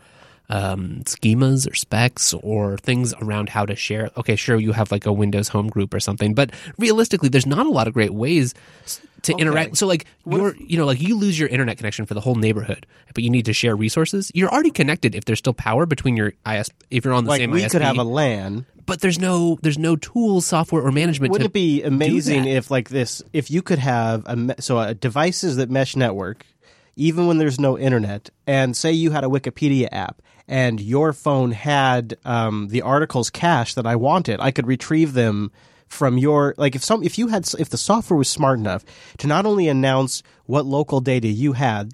Speaker 2: um, schemas or specs or things around how to share. Okay, sure, you have like a Windows home group or something, but realistically, there's not a lot of great ways to interact. So, like, you're, you know, like you lose your internet connection for the whole neighborhood, but you need to share resources. You're already connected if there's still power between your IS. If you're on the
Speaker 1: like
Speaker 2: same
Speaker 1: we
Speaker 2: ISP,
Speaker 1: could have a LAN.
Speaker 2: but there's no there's no tools, software, or management.
Speaker 1: Wouldn't
Speaker 2: to,
Speaker 1: it be amazing if like this? If you could have a so a devices that mesh network, even when there's no internet, and say you had a Wikipedia app and your phone had um, the articles cached that I wanted, I could retrieve them from your like if some if you had if the software was smart enough to not only announce what local data you had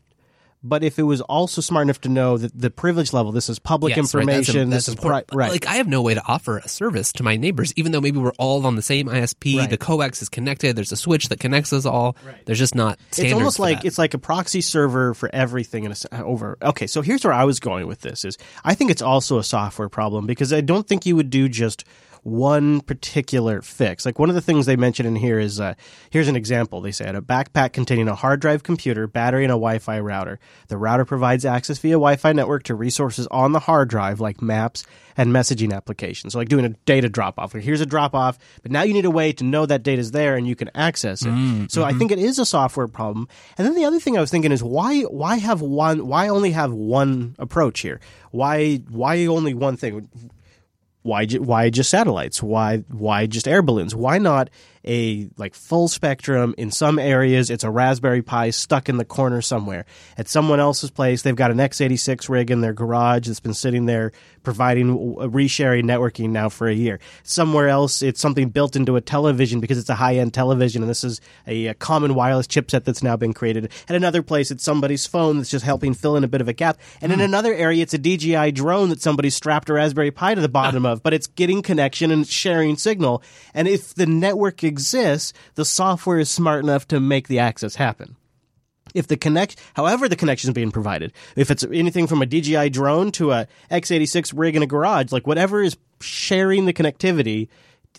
Speaker 1: but if it was also smart enough to know that the privilege level this is public
Speaker 2: Yes, right, that's im-
Speaker 1: information
Speaker 2: that's
Speaker 1: this is
Speaker 2: important.
Speaker 1: pri- right
Speaker 2: Like I have no way to offer a service to my neighbors, even though maybe we're all on the same ISP.
Speaker 1: Right.
Speaker 2: The coax is connected. There's a switch that connects us all. There's just not.
Speaker 1: it's
Speaker 2: Standards
Speaker 1: almost
Speaker 2: for
Speaker 1: like
Speaker 2: that.
Speaker 1: it's like a proxy server for everything in a, s- over okay so here's where i was going with this is i think it's also a software problem because i don't think you would do just one particular fix. Like one of the things they mention in here is uh, here's an example. They say said a backpack containing a hard drive computer battery and a wi-fi router the router provides access via wi-fi network to resources on the hard drive like maps and messaging applications. So like doing a data drop off like here's a drop off but now you need a way to know that data is there and you can access it. So i think it is a software problem. And then the other thing i was thinking is why why have one why only have one approach here? Why why only one thing why why just satellites? Why why just air balloons? Why not a like full spectrum in some areas. It's a raspberry pi stuck in the corner somewhere. At someone else's place they've got an x86 rig in their garage that's been sitting there providing w- resharing networking now for a year. Somewhere else it's something built into a television because it's a high-end television and this is a, a common wireless chipset that's now been created. At another place it's somebody's phone that's just helping fill in a bit of a gap. And in hmm. another area it's a dji drone that somebody strapped a raspberry pi to the bottom of but it's getting connection and sharing signal. And if the network exists the software is smart enough to make the access happen. If the connect, however the connection is being provided, if it's anything from a DJI drone to a x86 rig in a garage, like whatever is sharing the connectivity,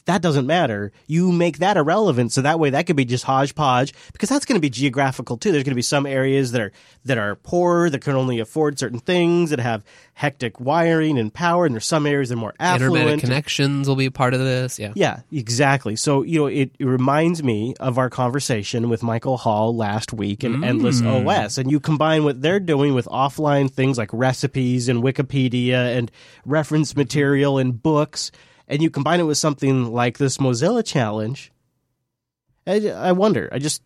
Speaker 1: that doesn't matter. You make that irrelevant, so that way that could be just hodgepodge because that's going to be geographical too. There's going to be some areas that are that are poor that can only afford certain things that have hectic wiring and power, and there's some areas that are more affluent.
Speaker 2: internet connections will be a part of this. Yeah.
Speaker 1: Yeah, exactly. So, you know, it, it reminds me of our conversation with Michael Hall last week in Endless mm. OS. And you combine what they're doing with offline things like recipes and Wikipedia and reference material and books, and you combine it with something like this Mozilla challenge. I, I wonder. I just.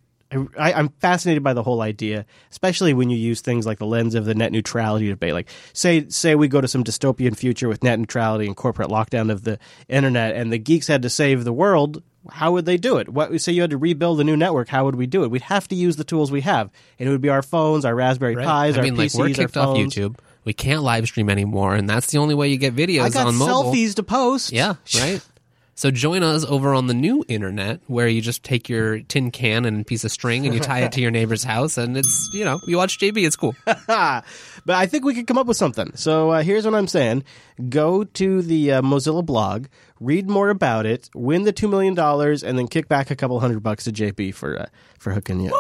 Speaker 1: I, I'm fascinated by the whole idea, especially when you use things like the lens of the net neutrality debate. Like, say, say we go to some dystopian future with net neutrality and corporate lockdown of the internet, and the geeks had to save the world. How would they do it? What say you had to rebuild a new network? How would we do it? We'd have to use the tools we have, and it would be our phones, our Raspberry
Speaker 2: Right.
Speaker 1: Pis,
Speaker 2: I
Speaker 1: our
Speaker 2: mean, like
Speaker 1: PCs,
Speaker 2: we're
Speaker 1: our
Speaker 2: kicked off. YouTube. We can't live stream anymore, and that's the only way you get videos
Speaker 1: I got
Speaker 2: on mobile.
Speaker 1: selfies to post.
Speaker 2: Yeah, right. So join us over on the new internet where you just take your tin can and piece of string and you tie it to your neighbor's house and it's, you know, you watch JB, it's cool.
Speaker 1: but I think we could come up with something. So uh, here's what I'm saying: go to the uh, Mozilla blog, read more about it, win the two million dollars, and then kick back a couple hundred bucks to JP for uh, for hooking you.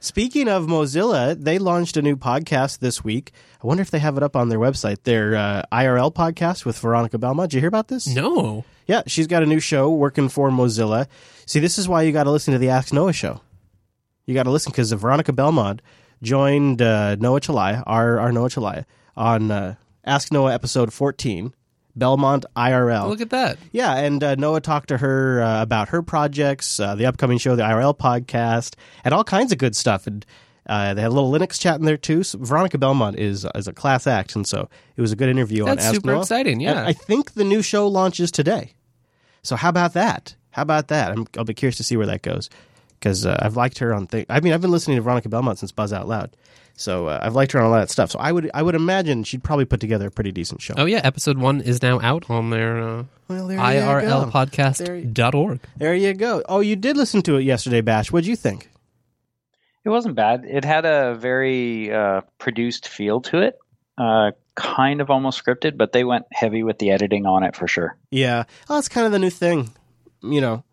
Speaker 1: Speaking of Mozilla, they launched a new podcast this week. I wonder if they have it up on their website. Their uh, IRL podcast with Veronica Belmont. Did you hear about this?
Speaker 2: No.
Speaker 1: Yeah, she's got a new show working for Mozilla. See, this is why you got to listen to the Ask Noah show. You got to listen because Veronica Belmont joined uh, Noah Chelliah, our, our Noah Chelliah, on uh, Ask Noah episode 14, Belmont IRL.
Speaker 2: Look at that.
Speaker 1: Yeah, and uh, Noah talked to her uh, about her projects, uh, the upcoming show, the IRL podcast, and all kinds of good stuff. And uh, they had a little Linux chat in there too. So Veronica Belmont is is a class act, and so it was a good interview on
Speaker 2: That's
Speaker 1: Ask
Speaker 2: super
Speaker 1: Noah.
Speaker 2: exciting, yeah.
Speaker 1: And I think the new show launches today. So how about that? How about that? I'm, I'll be curious to see where that goes because uh, I've liked her on things. I mean, I've been listening to Veronica Belmont since Buzz Out Loud, so uh, I've liked her on a lot of stuff. So I would I would imagine she'd probably put together a pretty decent show.
Speaker 2: Oh yeah, episode one is now out on their uh,
Speaker 1: well, there you go. There you go. Oh, you did listen to it yesterday, Bash. What'd you think?
Speaker 6: It wasn't bad. It had a very uh, produced feel to it, uh, kind of almost scripted, but they went heavy with the editing on it for sure.
Speaker 1: Yeah, well, that's kind of the new thing. You know,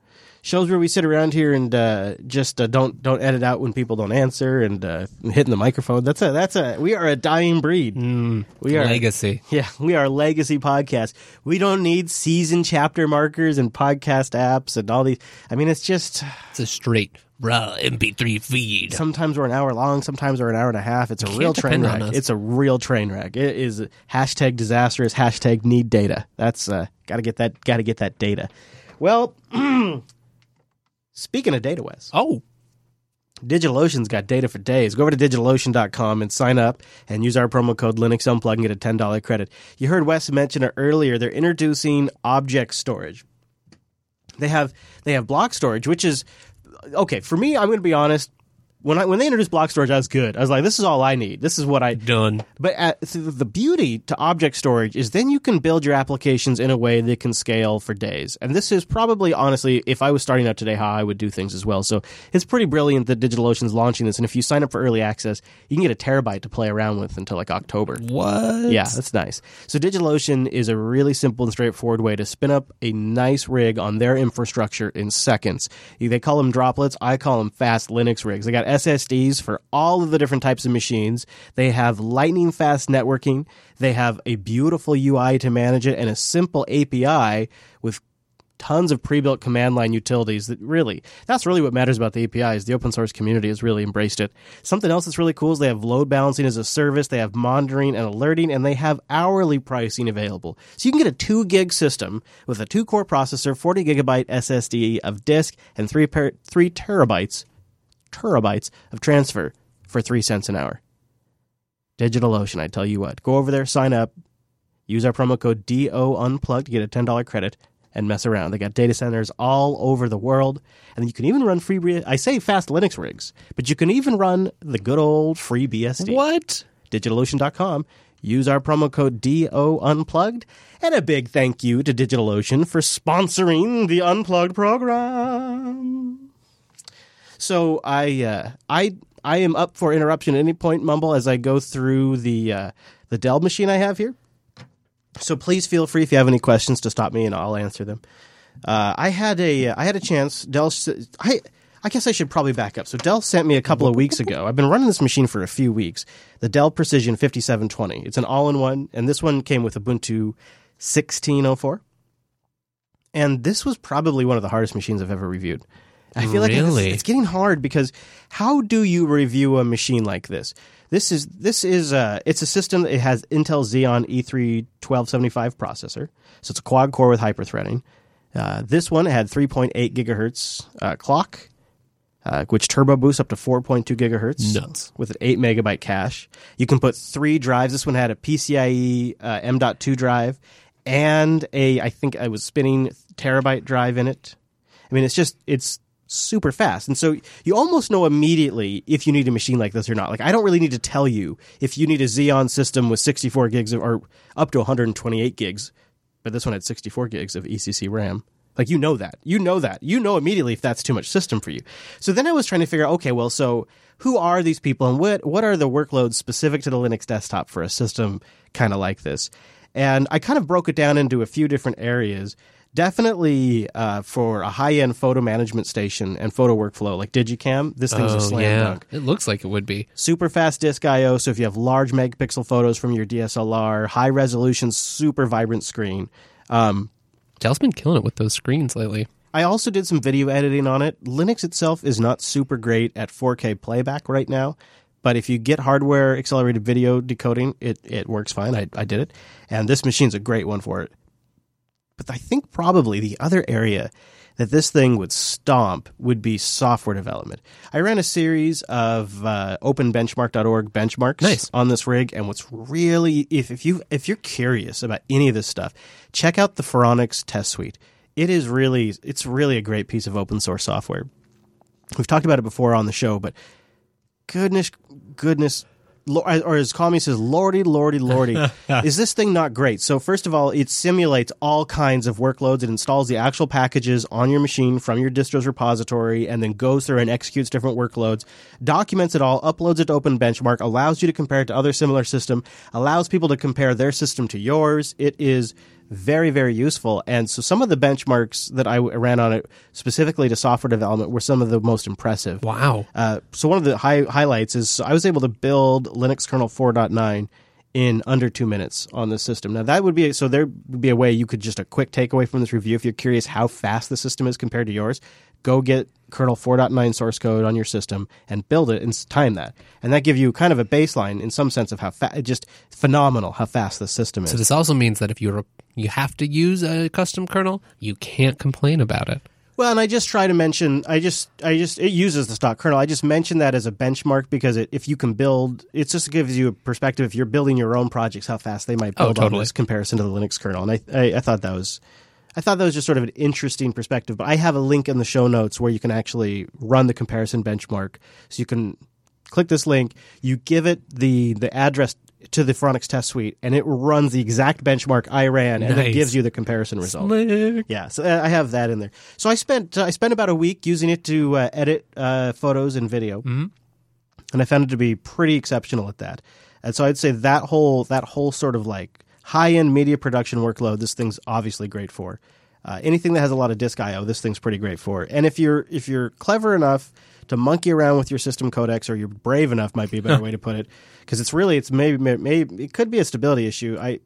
Speaker 1: shows where we sit around here and uh, just uh, don't don't edit out when people don't answer and uh, hitting the microphone. That's a that's a we are a dying breed.
Speaker 2: Mm,
Speaker 1: We are
Speaker 2: legacy.
Speaker 1: Yeah, we are legacy podcast. We don't need season chapter markers and podcast apps and all these. I mean, it's just
Speaker 2: It's a straight raw MP3 feed.
Speaker 1: sometimes we're an hour long, sometimes we're an hour and a half. It's a real train wreck. It's a real train wreck. It is hashtag disastrous. Hashtag need data. That's uh, got to get that. Got to get that data. Well, speaking of data, Wes.
Speaker 2: Oh,
Speaker 1: DigitalOcean's got data for days. Go over to digitalocean.com and sign up and use our promo code Linux Unplug and get a $10 credit. You heard Wes mention it earlier. They're introducing object storage. They have they have block storage, which is okay, for me, I'm going to be honest, when I when they introduced block storage, I was good. I was like, this is all I need. This is what I
Speaker 2: done.
Speaker 1: but uh, at, th- the beauty to object storage is then you can build your applications in a way that can scale for days. And this is probably, honestly, if I was starting out today, how I would do things as well. So it's pretty brilliant that DigitalOcean's launching this. And if you sign up for early access, you can get a terabyte to play around with until like October.
Speaker 2: What?
Speaker 1: Yeah, that's nice. So DigitalOcean is a really simple and straightforward way to spin up a nice rig on their infrastructure in seconds. They call them droplets. I call them fast Linux rigs. They got SSDs for all of the different types of machines. They have lightning fast networking. They have a beautiful UI to manage it and a simple API with tons of pre-built command line utilities that really that's really what matters about the API is the open source community has really embraced it. Something else that's really cool is they have load balancing as a service, they have monitoring and alerting, and they have hourly pricing available. So you can get a two gig system with a two core processor, 40 gigabyte SSD of disk, and three per, three terabytes terabytes of transfer for three cents an hour. DigitalOcean, I tell you what, go over there, sign up, use our promo code DO Unplugged to get a $10 credit and mess around. They got data centers all over the world, and you can even run free. I say fast Linux rigs, but you can even run the good old free BSD.
Speaker 2: What?
Speaker 1: DigitalOcean.com. Use our promo code DO Unplugged, and a big thank you to DigitalOcean for sponsoring the Unplugged program. So I uh, I I am up for interruption at any point, Mumble, as I go through the uh, the Dell machine I have here. So please feel free if you have any questions to stop me and I'll answer them. Uh, I had a I had a chance. Dell, I I guess I should probably back up. So Dell sent me a couple of weeks ago. I've been running this machine for a few weeks. The Dell Precision 5720. It's an all-in-one, and this one came with Ubuntu 1604. And this was probably one of the hardest machines I've ever reviewed. I feel like it's, it's getting hard because how do you review a machine like this? This is this is uh, it's a system that it has Intel Xeon E E3 1275 processor, so it's a quad core with hyperthreading. Uh, this one had 3.8 gigahertz uh, clock, uh, which turbo boosts up to 4.2 gigahertz
Speaker 2: Nuts.
Speaker 1: with an 8 megabyte cache. You can put three drives. This one had a PCIe uh, M.2 drive and a I think I was spinning terabyte drive in it. I mean, it's just it's super fast, and so you almost know immediately if you need a machine like this or not. Like I don't really need to tell you if you need a Xeon system with 64 gigs of, or up to 128 gigs, but this one had 64 gigs of ECC RAM. Like you know that. You know that. You know immediately if that's too much system for you. So then I was trying to figure out, okay, well, so who are these people and what what are the workloads specific to the Linux desktop for a system kind of like this? And I kind of broke it down into a few different areas. Definitely uh, for a high end photo management station and photo workflow like digiKam, this thing's
Speaker 2: Oh,
Speaker 1: a slam
Speaker 2: yeah.
Speaker 1: dunk
Speaker 2: It looks like it would be.
Speaker 1: super fast disk I/O. So if you have large megapixel photos from your DSLR, high resolution, super vibrant screen. Um,
Speaker 2: Dell's been killing it with those screens lately.
Speaker 1: I also did some video editing on it. Linux itself is not super great at 4K playback right now, but if you get hardware accelerated video decoding, it, it works fine. I, I did it, and this machine's a great one for it. But I think probably the other area that this thing would stomp would be software development. I ran a series of uh, openbenchmark.org benchmarks
Speaker 2: Nice.
Speaker 1: on this rig, and what's really if, if you if you're curious about any of this stuff, check out the Phoronix test suite. it is really it's really a great piece of open source software. We've talked about it before on the show, but goodness, goodness, or as Kami says, lordy, lordy, lordy, is this thing not great? So first of all, it simulates all kinds of workloads. It installs the actual packages on your machine from your distro's repository, and then goes through and executes different workloads, documents it all, uploads it to Open Benchmark, allows you to compare it to other similar system, allows people to compare their system to yours. It is very, very useful. And so some of the benchmarks that i ran on it specifically to software development were some of the most impressive.
Speaker 2: Wow.
Speaker 1: Uh, so one of the high, highlights is I was able to build Linux kernel 4.9 in under two minutes on this system. Now that would be so there would be a way you could just a quick takeaway from this review if you're curious how fast the system is compared to yours. Go get kernel 4.9 source code on your system and build it and time that, and that give you kind of a baseline in some sense of how fa- just phenomenal how fast the system is.
Speaker 2: So this also means that if you're you have to use a custom kernel, you can't complain about it.
Speaker 1: Well, and I just try to mention, I just, I just, it uses the stock kernel. I just mention that as a benchmark because it, if you can build, it just gives you a perspective. If you're building your own projects, how fast they might
Speaker 2: Oh,
Speaker 1: build on
Speaker 2: totally.
Speaker 1: this comparison to the Linux kernel. And I, I, I thought that was, I thought that was just sort of an interesting perspective. But I have a link in the show notes where you can actually run the comparison benchmark. So you can click this link, you give it the the address to the Phoronix test suite, and it runs the exact benchmark I ran, and it gives you the comparison result.
Speaker 2: Slick.
Speaker 1: Yeah, so uh, I have that in there. So I spent I spent about a week using it to uh, edit uh, photos and video, mm-hmm. and I found it to be pretty exceptional at that. And so I'd say that whole that whole sort of like high end media production workload, this thing's obviously great for. Uh, anything that has a lot of disk I/O, this thing's pretty great for. And if you're if you're clever enough to monkey around with your system codecs, or you're brave enough, might be a better way to put it, because it's really it's maybe maybe it could be a stability issue. I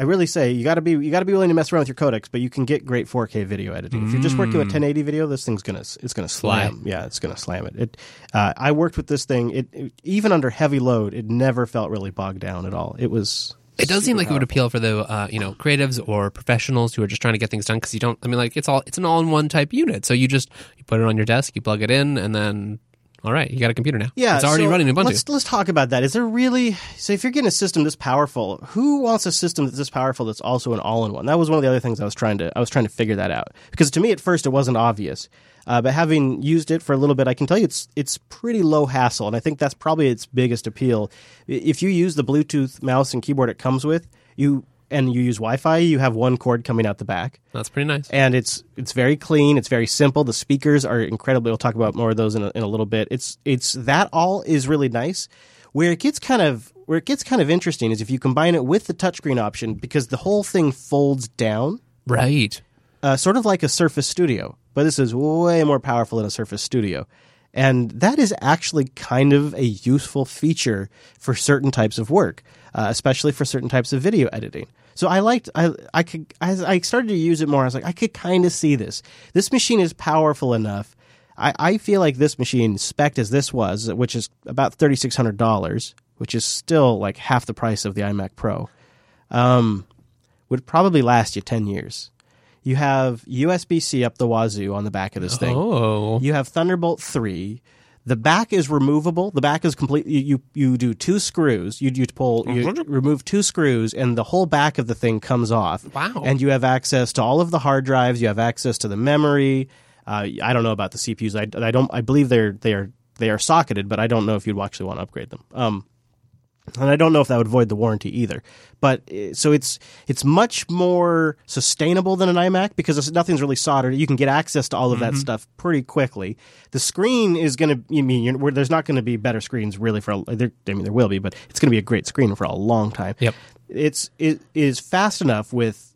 Speaker 1: I really say you got to be you got to be willing to mess around with your codecs, but you can get great 4K video editing. If you're just working with 1080 video, this thing's gonna it's gonna
Speaker 2: Fly.
Speaker 1: slam. Yeah, it's gonna slam it. It uh, I worked with this thing. It, it even under heavy load, it never felt really bogged down at all. It was.
Speaker 2: It does seem like it would appeal for the uh, you know creatives or professionals who are just trying to get things done because you don't. I mean, like it's all it's an all-in-one type unit. So you just you put it on your desk, you plug it in, and then all right, you got a computer now.
Speaker 1: Yeah,
Speaker 2: it's already
Speaker 1: so
Speaker 2: running Ubuntu.
Speaker 1: Let's let's talk about that. Is there really so if you're getting a system this powerful, who wants a system that's this powerful that's also an all-in-one? That was one of the other things I was trying to I was trying to figure that out because to me at first it wasn't obvious. Uh, but having used it for a little bit, I can tell you it's it's pretty low hassle, and I think that's probably its biggest appeal. If you use the Bluetooth mouse and keyboard it comes with, you and you use Wi-Fi, you have one cord coming out the back
Speaker 2: That's pretty nice.
Speaker 1: and it's it's very clean. It's very simple. The speakers are incredibly. We'll talk about more of those in a, in a little bit. It's it's that all is really nice. Where it gets kind of where it gets kind of interesting is if you combine it with the touchscreen option because the whole thing folds down,
Speaker 2: Right.
Speaker 1: Uh, sort of like a Surface Studio, but this is way more powerful than a Surface Studio. And that is actually kind of a useful feature for certain types of work, uh, especially for certain types of video editing. So I liked, I, I could, as I started to use it more, I was like, I could kind of see this. This machine is powerful enough. I, I feel like this machine, spec as this was, which is about $3,600, which is still like half the price of the iMac Pro, um, would probably last you 10 years. You have USB C up the wazoo on the back of this thing.
Speaker 2: Oh.
Speaker 1: You have Thunderbolt 3. The back is removable. The back is complete. You you, you do two screws. You you pull you remove two screws, and the whole back of the thing comes off.
Speaker 2: Wow.
Speaker 1: And you have access to all of the hard drives. You have access to the memory. Uh, I don't know about the CPUs. I, I don't. I believe they're they are they are socketed, but I don't know if you'd actually want to upgrade them. Um, and I don't know if that would void the warranty either. But uh, so it's it's much more sustainable than an iMac because nothing's really soldered. You can get access to all of that stuff pretty quickly. The screen is going to. I mean, there's not going to be better screens really for. A, there, I mean, there will be, but it's going to be a great screen for a long time.
Speaker 2: Yep.
Speaker 1: It's it is fast enough with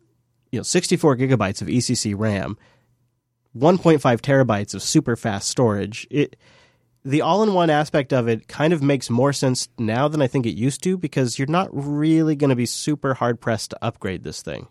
Speaker 1: you know 64 gigabytes of ECC RAM, 1.5 terabytes of super fast storage. It the all-in-one aspect of it kind of makes more sense now than I think it used to because you're not really going to be super hard pressed to upgrade this thing.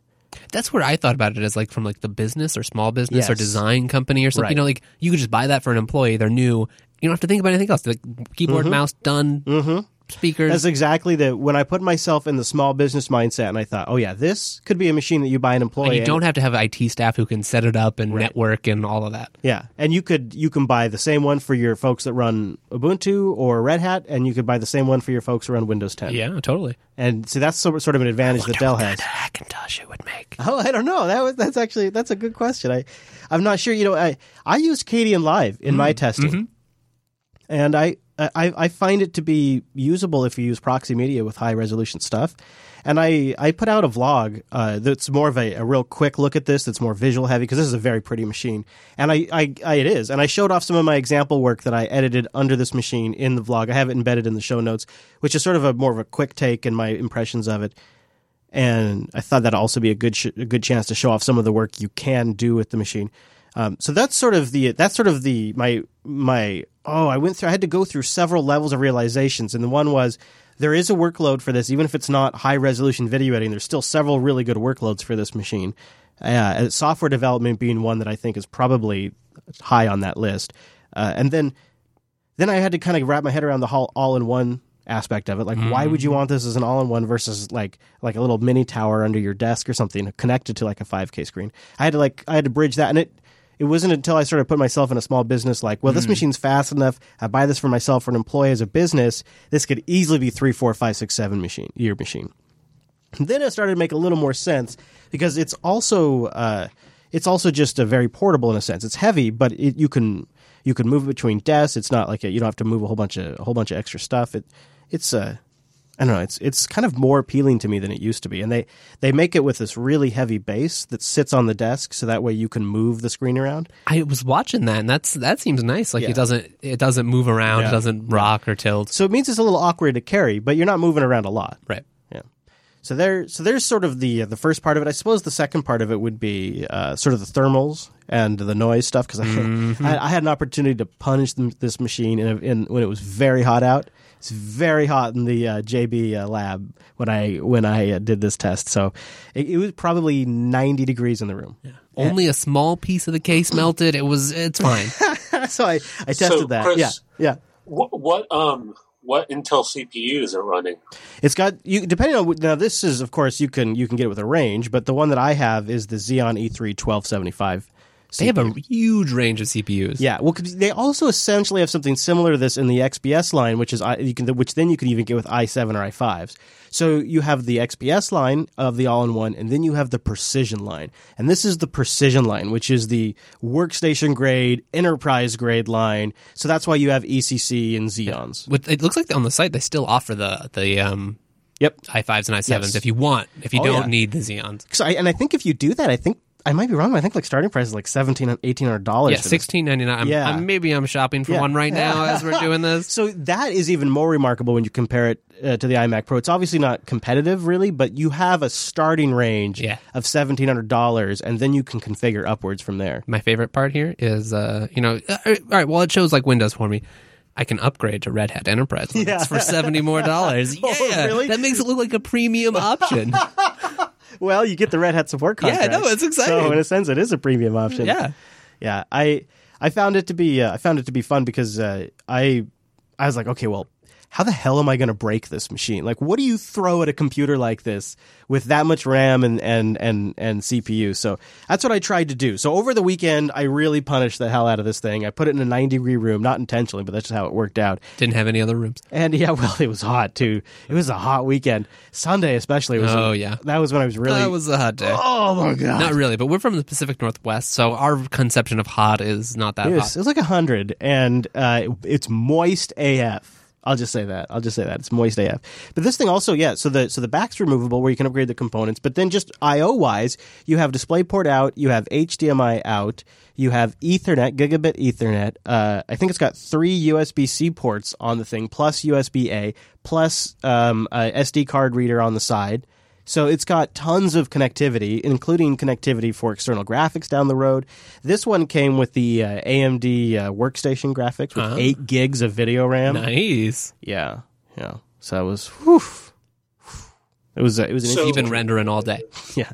Speaker 2: That's where I thought about it as like from like the business or small business or design company or something.
Speaker 1: Right.
Speaker 2: You know, like you could just buy that for an employee. They're new. You don't have to think about anything else. Like keyboard, mouse, done.
Speaker 1: Mm-hmm.
Speaker 2: Speakers.
Speaker 1: That's exactly the when I put myself in the small business mindset, and I thought, oh yeah, this could be a machine that you buy an employee.
Speaker 2: and you don't have to have IT staff who can set it up and network and all of that.
Speaker 1: Yeah, and you could you can buy the same one for your folks that run Ubuntu or Red Hat, and you could buy the same one for your folks who run Windows 10.
Speaker 2: Yeah, totally.
Speaker 1: and so that's sort of an advantage that Dell has.
Speaker 2: Hackintosh it would make.
Speaker 1: Oh, I don't know. That was that's actually that's a good question. I I'm not sure. You know, I I use Kdenlive in my mm-hmm. testing, mm-hmm. and I, I I find it to be usable if you use proxy media with high resolution stuff. And I, I put out a vlog uh, that's more of a, a real quick look at this. That's more visual heavy because this is a very pretty machine, and I, I, I it is. And I showed off some of my example work that I edited under this machine in the vlog. I have it embedded in the show notes, which is sort of a more of a quick take and my impressions of it and I thought that'd also be a good sh- a good chance to show off some of the work you can do with the machine. Um, so that's sort of the that's sort of the my my oh I went through I had to go through several levels of realizations, and the one was there is a workload for this, even if it's not high resolution video editing. There's still several really good workloads for this machine. Uh, software development being one that I think is probably high on that list, uh, and then then I had to kind of wrap my head around the whole all-in-one aspect of it. Like, why would you want this as an all-in-one versus like like a little mini tower under your desk or something connected to like a 5K screen? I had to like I had to bridge that, and it it wasn't until I started putting myself in a small business like, well, this machine's fast enough. I buy this for myself or an employee as a business. This could easily be three, four, five, six, seven machine year machine. Then it started to make a little more sense because it's also uh, it's also just a very portable in a sense. It's heavy, but it, you can you can move it between desks. It's not like a, you don't have to move a whole bunch of a whole bunch of extra stuff. It it's uh, I don't know. It's it's kind of more appealing to me than it used to be, and they they make it with this really heavy base that sits on the desk, so that way you can move the screen around.
Speaker 2: I was watching that, and that's that seems nice. Like
Speaker 1: Yeah.
Speaker 2: it doesn't it doesn't move around,
Speaker 1: Yeah.
Speaker 2: it doesn't rock or tilt.
Speaker 1: So it means it's a little awkward to carry, but you're not moving around a lot.
Speaker 2: Right.
Speaker 1: Yeah. So there, so there's sort of the the first part of it. I suppose the second part of it would be uh, sort of the thermals and the noise stuff because I, I, had an opportunity to punish them, this machine in, a, in when it was very hot out. It's very hot in the uh, JB uh, lab when I when I uh, did this test. So it, it was probably 90 degrees in the room.
Speaker 2: Only a small piece of the case melted. It was it's fine.
Speaker 1: so I, I tested
Speaker 3: So,
Speaker 1: that.
Speaker 3: Chris-
Speaker 1: yeah, yeah.
Speaker 3: What, what um what Intel CPUs are running?
Speaker 1: It's got you depending on now. This is of course you can you can get it with a range, but the one that I have is the Xeon E E3 1275.
Speaker 2: They have a huge range of CPUs.
Speaker 1: Yeah, well, they also essentially have something similar to this in the XPS line, which is I- you can, which then you can even get with i7 or i5s. So you have the XPS line of the all-in-one, and then you have the Precision line, and this is the Precision line, which is the workstation grade, enterprise grade line. So that's why you have ECC and Xeons.
Speaker 2: With, it looks like on the site they still offer the the um
Speaker 1: Yep.
Speaker 2: i5s and i7s
Speaker 1: Yes.
Speaker 2: if you want. If you
Speaker 1: Oh,
Speaker 2: don't
Speaker 1: yeah.
Speaker 2: need the Xeons.
Speaker 1: So I, and I think if you do that, I think I might be wrong. but I think like starting price is like seventeen, eighteen hundred dollars.
Speaker 2: Yeah, sixteen ninety nine.
Speaker 1: Yeah.
Speaker 2: I'm, maybe I'm shopping for
Speaker 1: Yeah.
Speaker 2: one right now as we're doing this.
Speaker 1: So that is even more remarkable when you compare it uh, to the iMac Pro. It's obviously not competitive, really, but you have a starting range
Speaker 2: Yeah.
Speaker 1: of seventeen hundred dollars, and then you can configure upwards from there.
Speaker 2: My favorite part here is, uh, you know, uh, all right. Well, it shows like Windows for me. I can upgrade to Red Hat Enterprise
Speaker 1: Yeah.
Speaker 2: for seventy more dollars. Yeah,
Speaker 1: Oh, really?
Speaker 2: that makes it look like a premium option.
Speaker 1: Well, you get the Red Hat support
Speaker 2: Yeah,
Speaker 1: contract.
Speaker 2: no, it's exciting.
Speaker 1: So in a sense, it is a premium option.
Speaker 2: yeah,
Speaker 1: yeah. I I found it to be uh, I found it to be fun because uh, I I was like, okay, well, how the hell am I going to break this machine? Like, what do you throw at a computer like this with that much RAM and and and and CPU? So that's what I tried to do. So over the weekend, I really punished the hell out of this thing. I put it in a 90 degree room, not intentionally, but that's just how it worked out.
Speaker 2: didn't have any other rooms.
Speaker 1: And yeah, well, it was hot too. It was a hot weekend. Sunday especially was.
Speaker 2: Oh, yeah.
Speaker 1: that was when I was really.
Speaker 2: That was a hot day.
Speaker 1: oh my god!
Speaker 2: Not really, but we're from the Pacific Northwest, so our conception of hot is not that
Speaker 1: It was,
Speaker 2: hot.
Speaker 1: it was like hundred, and uh, it- it's moist AF. I'll just say that. I'll just say that it's moist AF. But this thing also, yeah. So the so the back's removable, where you can upgrade the components. But then just I/O wise, you have DisplayPort out, you have HDMI out, you have Ethernet, gigabit Ethernet. Uh, I think it's got three USB C ports on the thing, plus USB A, plus um, a SD card reader on the side. So it's got tons of connectivity, including connectivity for external graphics down the road. This one came with the uh, AMD uh, workstation graphics with eight gigs of video RAM.
Speaker 2: Nice.
Speaker 1: Yeah, yeah. So it was, whew, it was, uh, it was an
Speaker 3: So-
Speaker 2: You've been rendering all day.
Speaker 1: Yeah,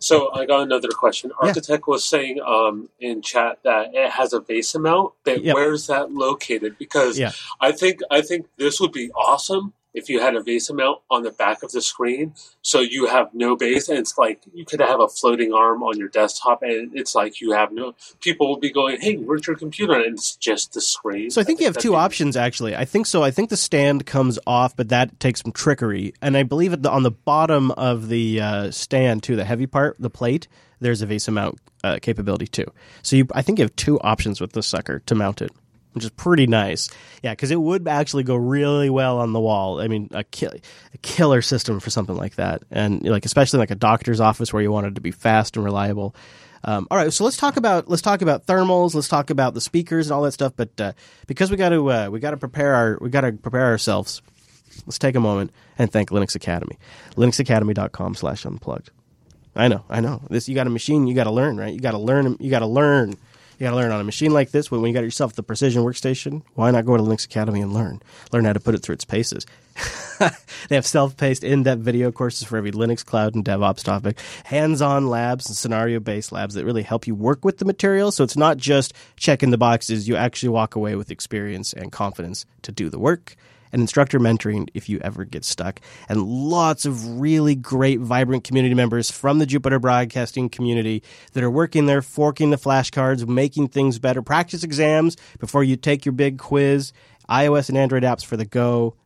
Speaker 3: So I got another question.
Speaker 1: Yeah.
Speaker 3: Architect was saying um, in chat that it has a base amount. But
Speaker 1: Yep.
Speaker 3: where's that located? Because
Speaker 1: Yeah.
Speaker 3: I think I think this would be awesome if you had a VESA mount on the back of the screen, so you have no base, and it's like you could have a floating arm on your desktop, and it's like you have no. People will be going, "Hey, where's your computer?" And it's just the screen.
Speaker 1: So I think you have two options actually. I think so. I think the stand comes off, but that takes some trickery. And I believe at the, on the bottom of the uh, stand too, the heavy part, the plate, there's a VESA mount uh, capability too. So you, I think you have two options with this sucker to mount it, which is pretty nice. Yeah, because it would actually go really well on the wall. I mean, a, a killer system for something like that, and like especially like a doctor's office where you want it to be fast and reliable. Um, all right, so let's talk about let's talk about thermals. Let's talk about the speakers and all that stuff. But uh, because we got to uh, we got to prepare our we got to prepare ourselves. Let's take a moment and thank Linux Academy. LinuxAcademy.com slash unplugged. I know, I know. This you got a machine, you got to learn, right? You got to learn. You got to learn. You got to learn on a machine like this. When you got yourself the precision workstation, why not go to Linux Academy and learn? Learn how to put it through its paces. they have self-paced, in-depth video courses for every Linux, cloud, and DevOps topic. Hands-on labs and scenario-based labs that really help you work with the material. So it's not just checking the boxes. You actually walk away with experience and confidence to do the work and instructor mentoring if you ever get stuck, and lots of really great, vibrant community members from the Jupiter Broadcasting community that are working there, forking the flashcards, making things better, practice exams before you take your big quiz, iOS and Android apps for the go.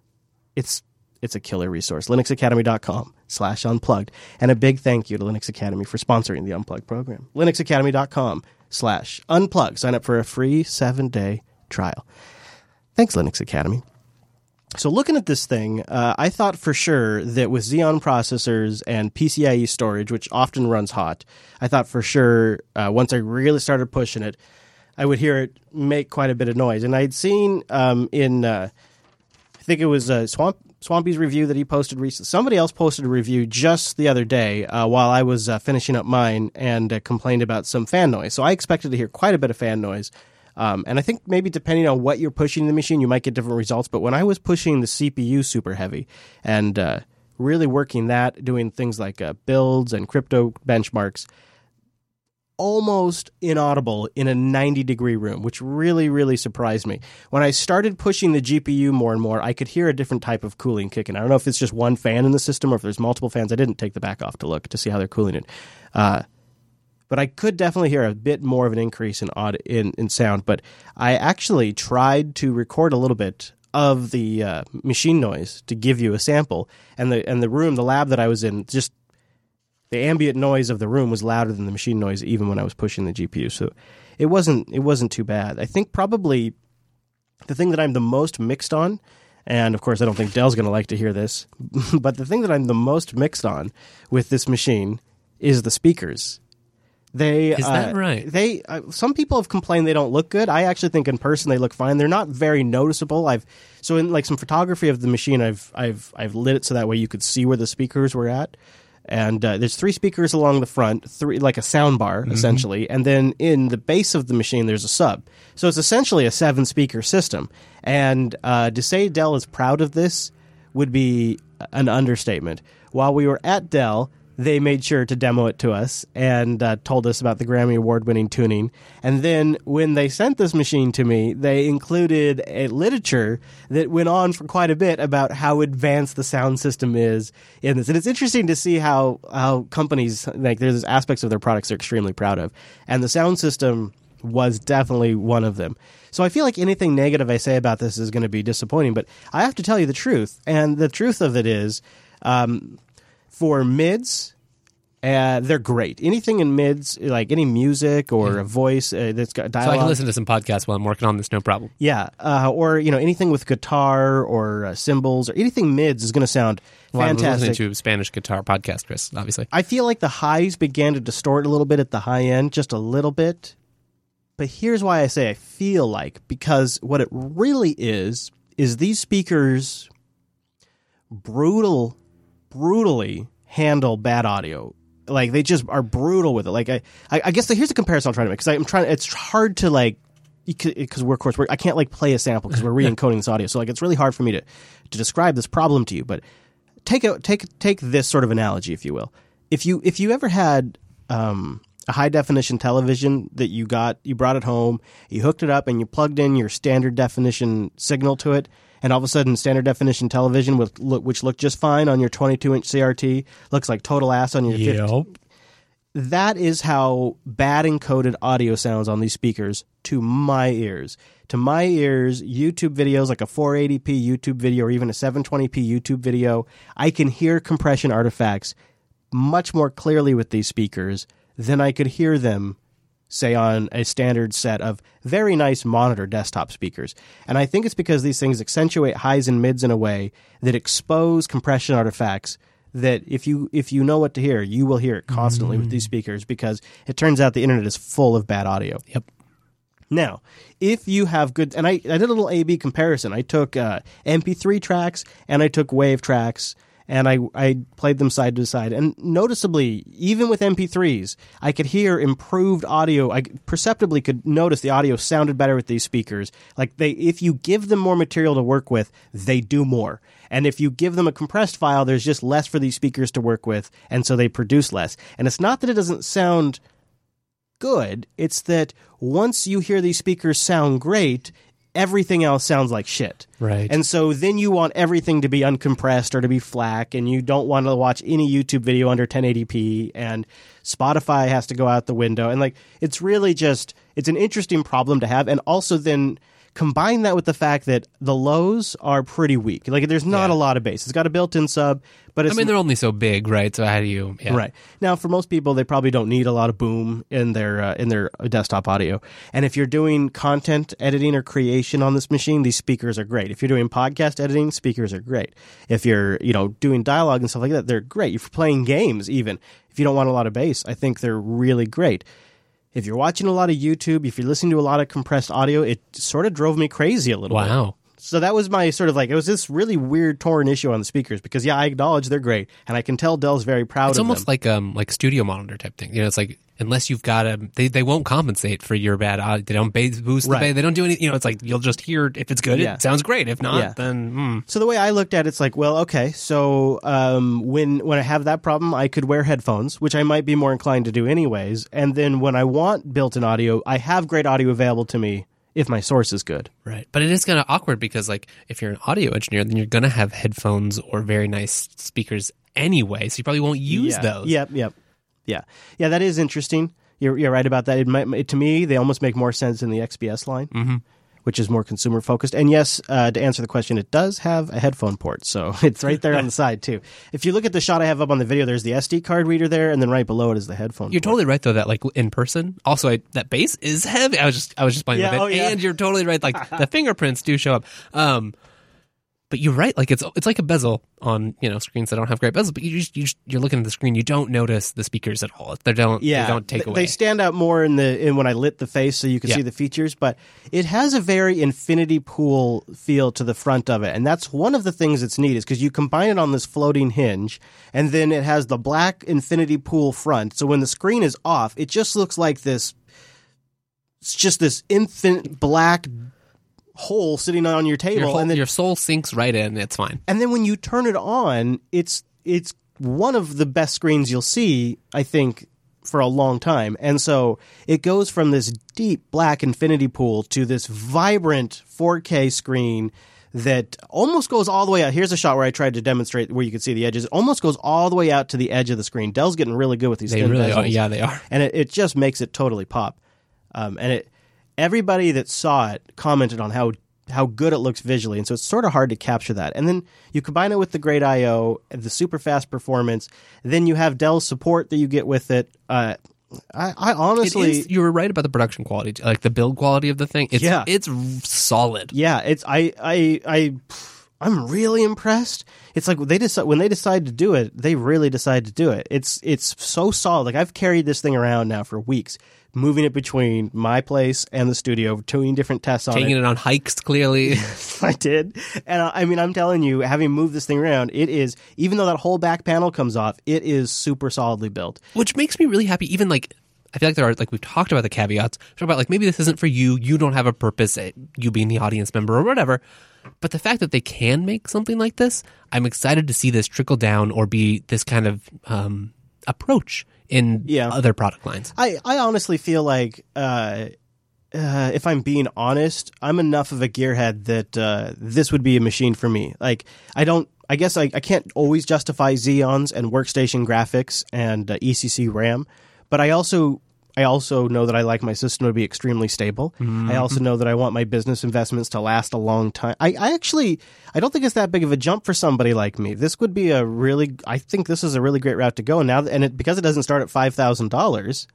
Speaker 1: It's it's a killer resource. linuxacademy.com slash unplugged. And a big thank you to Linux Academy for sponsoring the Unplugged program. linuxacademy.com slash unplugged. Sign up for a free seven-day trial. Thanks, Linux Academy. So looking at this thing, uh, I thought for sure that with Xeon processors and PCIe storage, which often runs hot, I thought for sure uh, once I really started pushing it, I would hear it make quite a bit of noise. And I'd seen um, in, uh, I think it was uh, Swamp Swampy's review that he posted recently. Somebody else posted a review just the other day uh, while I was uh, finishing up mine and complained about some fan noise. So I expected to hear quite a bit of fan noise. Um, and I think maybe depending on what you're pushing the machine, you might get different results. But when I was pushing the CPU super heavy and uh, really working that, doing things like uh, builds and crypto benchmarks, almost inaudible in a 90 degree room, which really, really surprised me. When I started pushing the GPU more and more, I could hear a different type of cooling kicking. I don't know if it's just one fan in the system or if there's multiple fans. I didn't take the back off to look to see how they're cooling it. Uh, but I could definitely hear a bit more of an increase in in, in sound. But I actually tried to record a little bit of the uh, machine noise to give you a sample, and the and the room, the lab that I was in, just the ambient noise of the room was louder than the machine noise, even when I was pushing the GPU. So it wasn't it wasn't too bad. I think probably the thing that I'm the most mixed on. And of course, I don't think Dell's going to like to hear this, but the thing that I'm the most mixed on with this machine is the speakers. They
Speaker 2: Is that
Speaker 1: uh,
Speaker 2: right?
Speaker 1: They uh, some people have complained they don't look good. I actually think in person they look fine. They're not very noticeable. I've so in like some photography of the machine, I've I've I've lit it so that way you could see where the speakers were at. And uh, there's three speakers along the front, three like a sound bar
Speaker 2: Mm-hmm.
Speaker 1: essentially, and then in the base of the machine there's a sub. So it's essentially a seven speaker system. And uh, to say Dell is proud of this would be an understatement. While we were at Dell, they made sure to demo it to us and uh, told us about the Grammy Award winning tuning. And then when they sent this machine to me, they included a literature that went on for quite a bit about how advanced the sound system is in this. And it's interesting to see how, how companies, like, there's aspects of their products they're extremely proud of. And the sound system was definitely one of them. So I feel like anything negative I say about this is going to be disappointing, but I have to tell you the truth. And the truth of it is, um, for mids, uh, they're great. Anything in mids, like any music or a voice uh, that's got dialogue.
Speaker 2: So I can listen to some podcasts while I'm working on this, no problem.
Speaker 1: Yeah, uh, or you know anything with guitar or uh, cymbals or anything mids is going to sound
Speaker 2: Well, I'm
Speaker 1: fantastic.
Speaker 2: listening to a Spanish guitar podcast, Chris, obviously.
Speaker 1: I feel like the highs began to distort a little bit at the high end, just a little bit. But here's why I say I feel like because what it really is is these speakers brutal, brutally handle bad audio. Like they just are brutal with it. Like I, I, I guess the, here's a comparison I'm trying to make because I'm trying. It's hard to like because we're of course we're, I can't like play a sample because we're re-encoding this audio. So like it's really hard for me to to describe this problem to you. But take a take take this sort of analogy, if you will. If you if you ever had um, a high definition television that you got, you brought it home, you hooked it up, and you plugged in your standard definition signal to it, and all of a sudden, standard definition television, with, which looked just fine on your 22 inch CRT, looks like total ass on your 50, that is how bad encoded audio sounds on these speakers to my ears. To my ears, YouTube videos like a 480p YouTube video or even a 720p YouTube video, I can hear compression artifacts much more clearly with these speakers than I could hear them say on a standard set of very nice monitor desktop speakers. And I think it's because these things accentuate highs and mids in a way that expose compression artifacts that if you if you know what to hear, you will hear it constantly with these speakers because it turns out the internet is full of bad audio.
Speaker 2: Yep.
Speaker 1: Now, if you have good, and I, I did a little A B comparison. I took uh, MP3 tracks and I took Wave tracks and I, I played them side to side. And noticeably, even with MP3s, I could hear improved audio. I perceptibly could notice the audio sounded better with these speakers. Like they, if you give them more material to work with, they do more. And if you give them a compressed file, there's just less for these speakers to work with, and so they produce less. And it's not that it doesn't sound good, it's that once you hear these speakers sound great, everything else sounds like shit.
Speaker 2: Right.
Speaker 1: And so then you want everything to be uncompressed or to be FLAC, and you don't want to watch any YouTube video under 1080p, and Spotify has to go out the window. And like, it's really just, it's an interesting problem to have. And also then combine that with the fact that the lows are pretty weak. Like, there's not
Speaker 2: Yeah.
Speaker 1: a lot of bass. It's got a built in sub, but
Speaker 2: I mean, they're only so big, right? So how do you? Yeah.
Speaker 1: Right now, for most people, they probably don't need a lot of boom in their uh, in their desktop audio. And if you're doing content editing or creation on this machine, these speakers are great. If you're doing podcast editing, speakers are great. If you're you know doing dialogue and stuff like that, they're great. If you're playing games, even if you don't want a lot of bass, I think they're really great. If you're watching a lot of YouTube, if you're listening to a lot of compressed audio, it sort of drove me crazy a little bit.
Speaker 2: Wow.
Speaker 1: So that was my sort of like it was this really weird torn issue on the speakers because yeah, I acknowledge they're great and I can tell Dell's very proud of them.
Speaker 2: It's almost
Speaker 1: them.
Speaker 2: like um like studio monitor type thing. You know, it's like unless you've got a they, they won't compensate for your bad audio. They don't boost the
Speaker 1: Right.
Speaker 2: They don't do any. You know, it's like you'll just hear if it's good,
Speaker 1: Yeah.
Speaker 2: it sounds great. If not,
Speaker 1: Yeah.
Speaker 2: then mm.
Speaker 1: So the way I looked at it, it's like, well, okay, so um, when when I have that problem, I could wear headphones, which I might be more inclined to do anyways. And then when I want built-in audio, I have great audio available to me if my source is good.
Speaker 2: right. But it is kind of awkward because like if you're an audio engineer, then you're gonna have headphones or very nice speakers anyway. So you probably won't use
Speaker 1: yeah.
Speaker 2: those.
Speaker 1: Yep, yep, yeah, yeah. That is interesting. You're you're right about that. It might it, to me they almost make more sense in the XPS line.
Speaker 2: Mhm.
Speaker 1: Which is more consumer focused, and yes, uh, to answer the question, it does have a headphone port, so it's right there on the side too. If you look at the shot I have up on the video, there's the SD card reader there, and then right below it is the headphone.
Speaker 2: You're
Speaker 1: port.
Speaker 2: totally right though that like in person. Also, I, that bass is heavy. I was just I was just playing
Speaker 1: Yeah,
Speaker 2: with it,
Speaker 1: oh, yeah.
Speaker 2: and you're totally right. Like the fingerprints do show up. Um, but you're right. Like it's it's like a bezel on you know screens that don't have great bezels. But you just, you just you're looking at the screen. You don't notice the speakers at all. They don't.
Speaker 1: yeah,
Speaker 2: They don't take away.
Speaker 1: They stand out more in the in when I lit the face, so you can
Speaker 2: Yeah.
Speaker 1: see the features. But it has a very infinity pool feel to the front of it, and that's one of the things that's neat is because you combine it on this floating hinge, and then it has the black infinity pool front. So when the screen is off, it just looks like this. It's just this infinite black hole sitting on your table,
Speaker 2: your, whole,
Speaker 1: and then
Speaker 2: your soul sinks right in. It's fine.
Speaker 1: and then when you turn it on, it's it's one of the best screens you'll see, I think, for a long time. And so it goes from this deep black infinity pool to this vibrant 4K screen that almost goes all the way out. Here's a shot where I tried to demonstrate where you can see the edges. It almost goes all the way out to the edge of the screen. Dell's getting really good with these
Speaker 2: They really are. Yeah, they are.
Speaker 1: and it, it just makes it totally pop. Um, and it everybody that saw it commented on how how good it looks visually, and so it's sort of hard to capture that. And then you combine it with the great I/O, the super fast performance. Then you have Dell support that you get with it. Uh, I, I honestly,
Speaker 2: is, you were right about the production quality, like the build quality of the thing. It's,
Speaker 1: Yeah.
Speaker 2: it's solid.
Speaker 1: yeah, it's I I I. I'm really impressed. It's like they decide when they decide to do it, they really decide to do it. It's it's so solid. Like I've carried this thing around now for weeks, moving it between my place and the studio, doing different tests on it.
Speaker 2: Taking it on hikes, clearly.
Speaker 1: I did. And I I mean, I'm telling you, having moved this thing around, it is, even though that whole back panel comes off, it is super solidly built.
Speaker 2: which makes me really happy. Even like, I feel like there are like we've talked about the caveats, talked about like maybe this isn't for you. You don't have a purpose. You being the audience member or whatever. But the fact that they can make something like this, I'm excited to see this trickle down or be this kind of um, approach in
Speaker 1: Yeah.
Speaker 2: other product lines.
Speaker 1: I, I honestly feel like uh, uh, if I'm being honest, I'm enough of a gearhead that uh, this would be a machine for me. Like I don't. I guess I, I can't always justify Xeons and workstation graphics and uh, ECC RAM, but I also I also know that I like my system to be extremely stable. I also know that I want my business investments to last a long time. I, I actually I don't think it's that big of a jump for somebody like me. This would be a really I think this is a really great route to go. And now and it, because it doesn't start at five thousand dollars.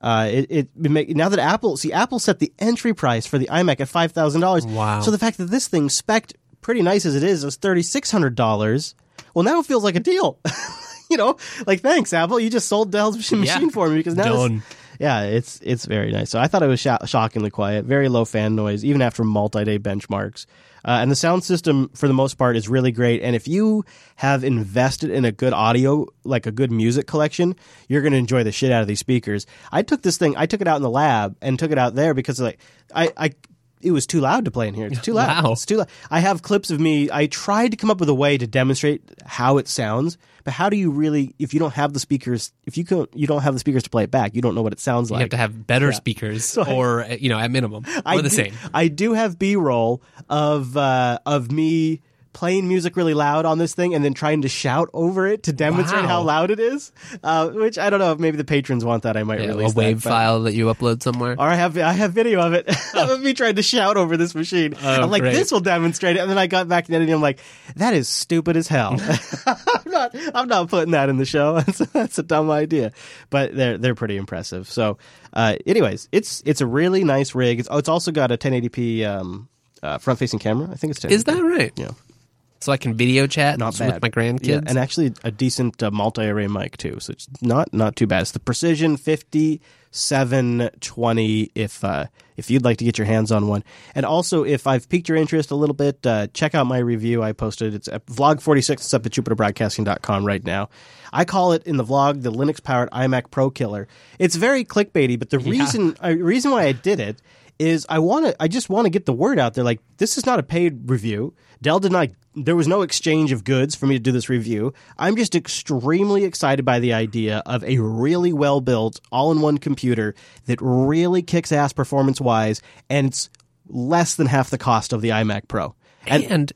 Speaker 1: Uh, it, it, it make, now that Apple see Apple set the entry price for the iMac at five thousand dollars.
Speaker 2: Wow.
Speaker 1: So the fact that this thing spec pretty nice as it is is thirty six hundred dollars. Well, now it feels like a deal. you know, like thanks Apple, you just sold Dell's machine
Speaker 2: Yeah.
Speaker 1: for me because now it's-
Speaker 2: Done.
Speaker 1: Yeah, it's it's very nice. So I thought it was sho- shockingly quiet, very low fan noise, even after multi-day benchmarks. Uh, and the sound system, for the most part, is really great. And if you have invested in a good audio, like a good music collection, you're going to enjoy the shit out of these speakers. I took this thing, I took it out in the lab and took it out there because like I. I it was too loud to play in here. It's too loud.
Speaker 2: Wow.
Speaker 1: It's too loud. I have clips of me. I tried to come up with a way to demonstrate how it sounds, but how do you really, if you don't have the speakers, if you can, you don't have the speakers to play it back, you don't know what it sounds like.
Speaker 2: You have to have better speakers,
Speaker 1: I-
Speaker 2: or you know, at minimum, or
Speaker 1: I
Speaker 2: the
Speaker 1: do,
Speaker 2: same.
Speaker 1: I do have B roll of uh, of me playing music really loud on this thing and then trying to shout over it to demonstrate
Speaker 2: Wow.
Speaker 1: how loud it is. Uh, which I don't know if maybe the patrons want that. I might
Speaker 2: Yeah,
Speaker 1: release
Speaker 2: a wave
Speaker 1: that,
Speaker 2: file that you upload somewhere.
Speaker 1: Or I have I have video of it of me trying to shout over this machine.
Speaker 2: Oh,
Speaker 1: I'm like,
Speaker 2: great.
Speaker 1: this will demonstrate it, and then I got back to editing. I'm like, that is stupid as hell. I'm not I'm not putting that in the show. That's, that's a dumb idea, but they're they're pretty impressive. So, uh, anyways, it's it's a really nice rig. It's, oh, it's also got a 1080p um, uh, front facing camera. I think it's 1080p.
Speaker 2: Is that right?
Speaker 1: Yeah.
Speaker 2: So I can video chat
Speaker 1: Not bad
Speaker 2: with my grandkids.
Speaker 1: Yeah, and actually a decent uh, multi-array mic too. So it's not not too bad. It's the Precision 5720 if uh, if you'd like to get your hands on one. And also if I've piqued your interest a little bit, uh, check out my review I posted. It's at vlog 46 it's up at jupiterbroadcasting.com right now. I call it in the vlog the Linux powered iMac Pro killer. It's very clickbaity, but the reason uh, reason why I did it is I want to I just want to get the word out there like this is not a paid review. Dell did not there was no exchange of goods for me to do this review. I'm just extremely excited by the idea of a really well built all in one computer that really kicks ass performance wise and it's less than half the cost of the iMac Pro.
Speaker 2: and,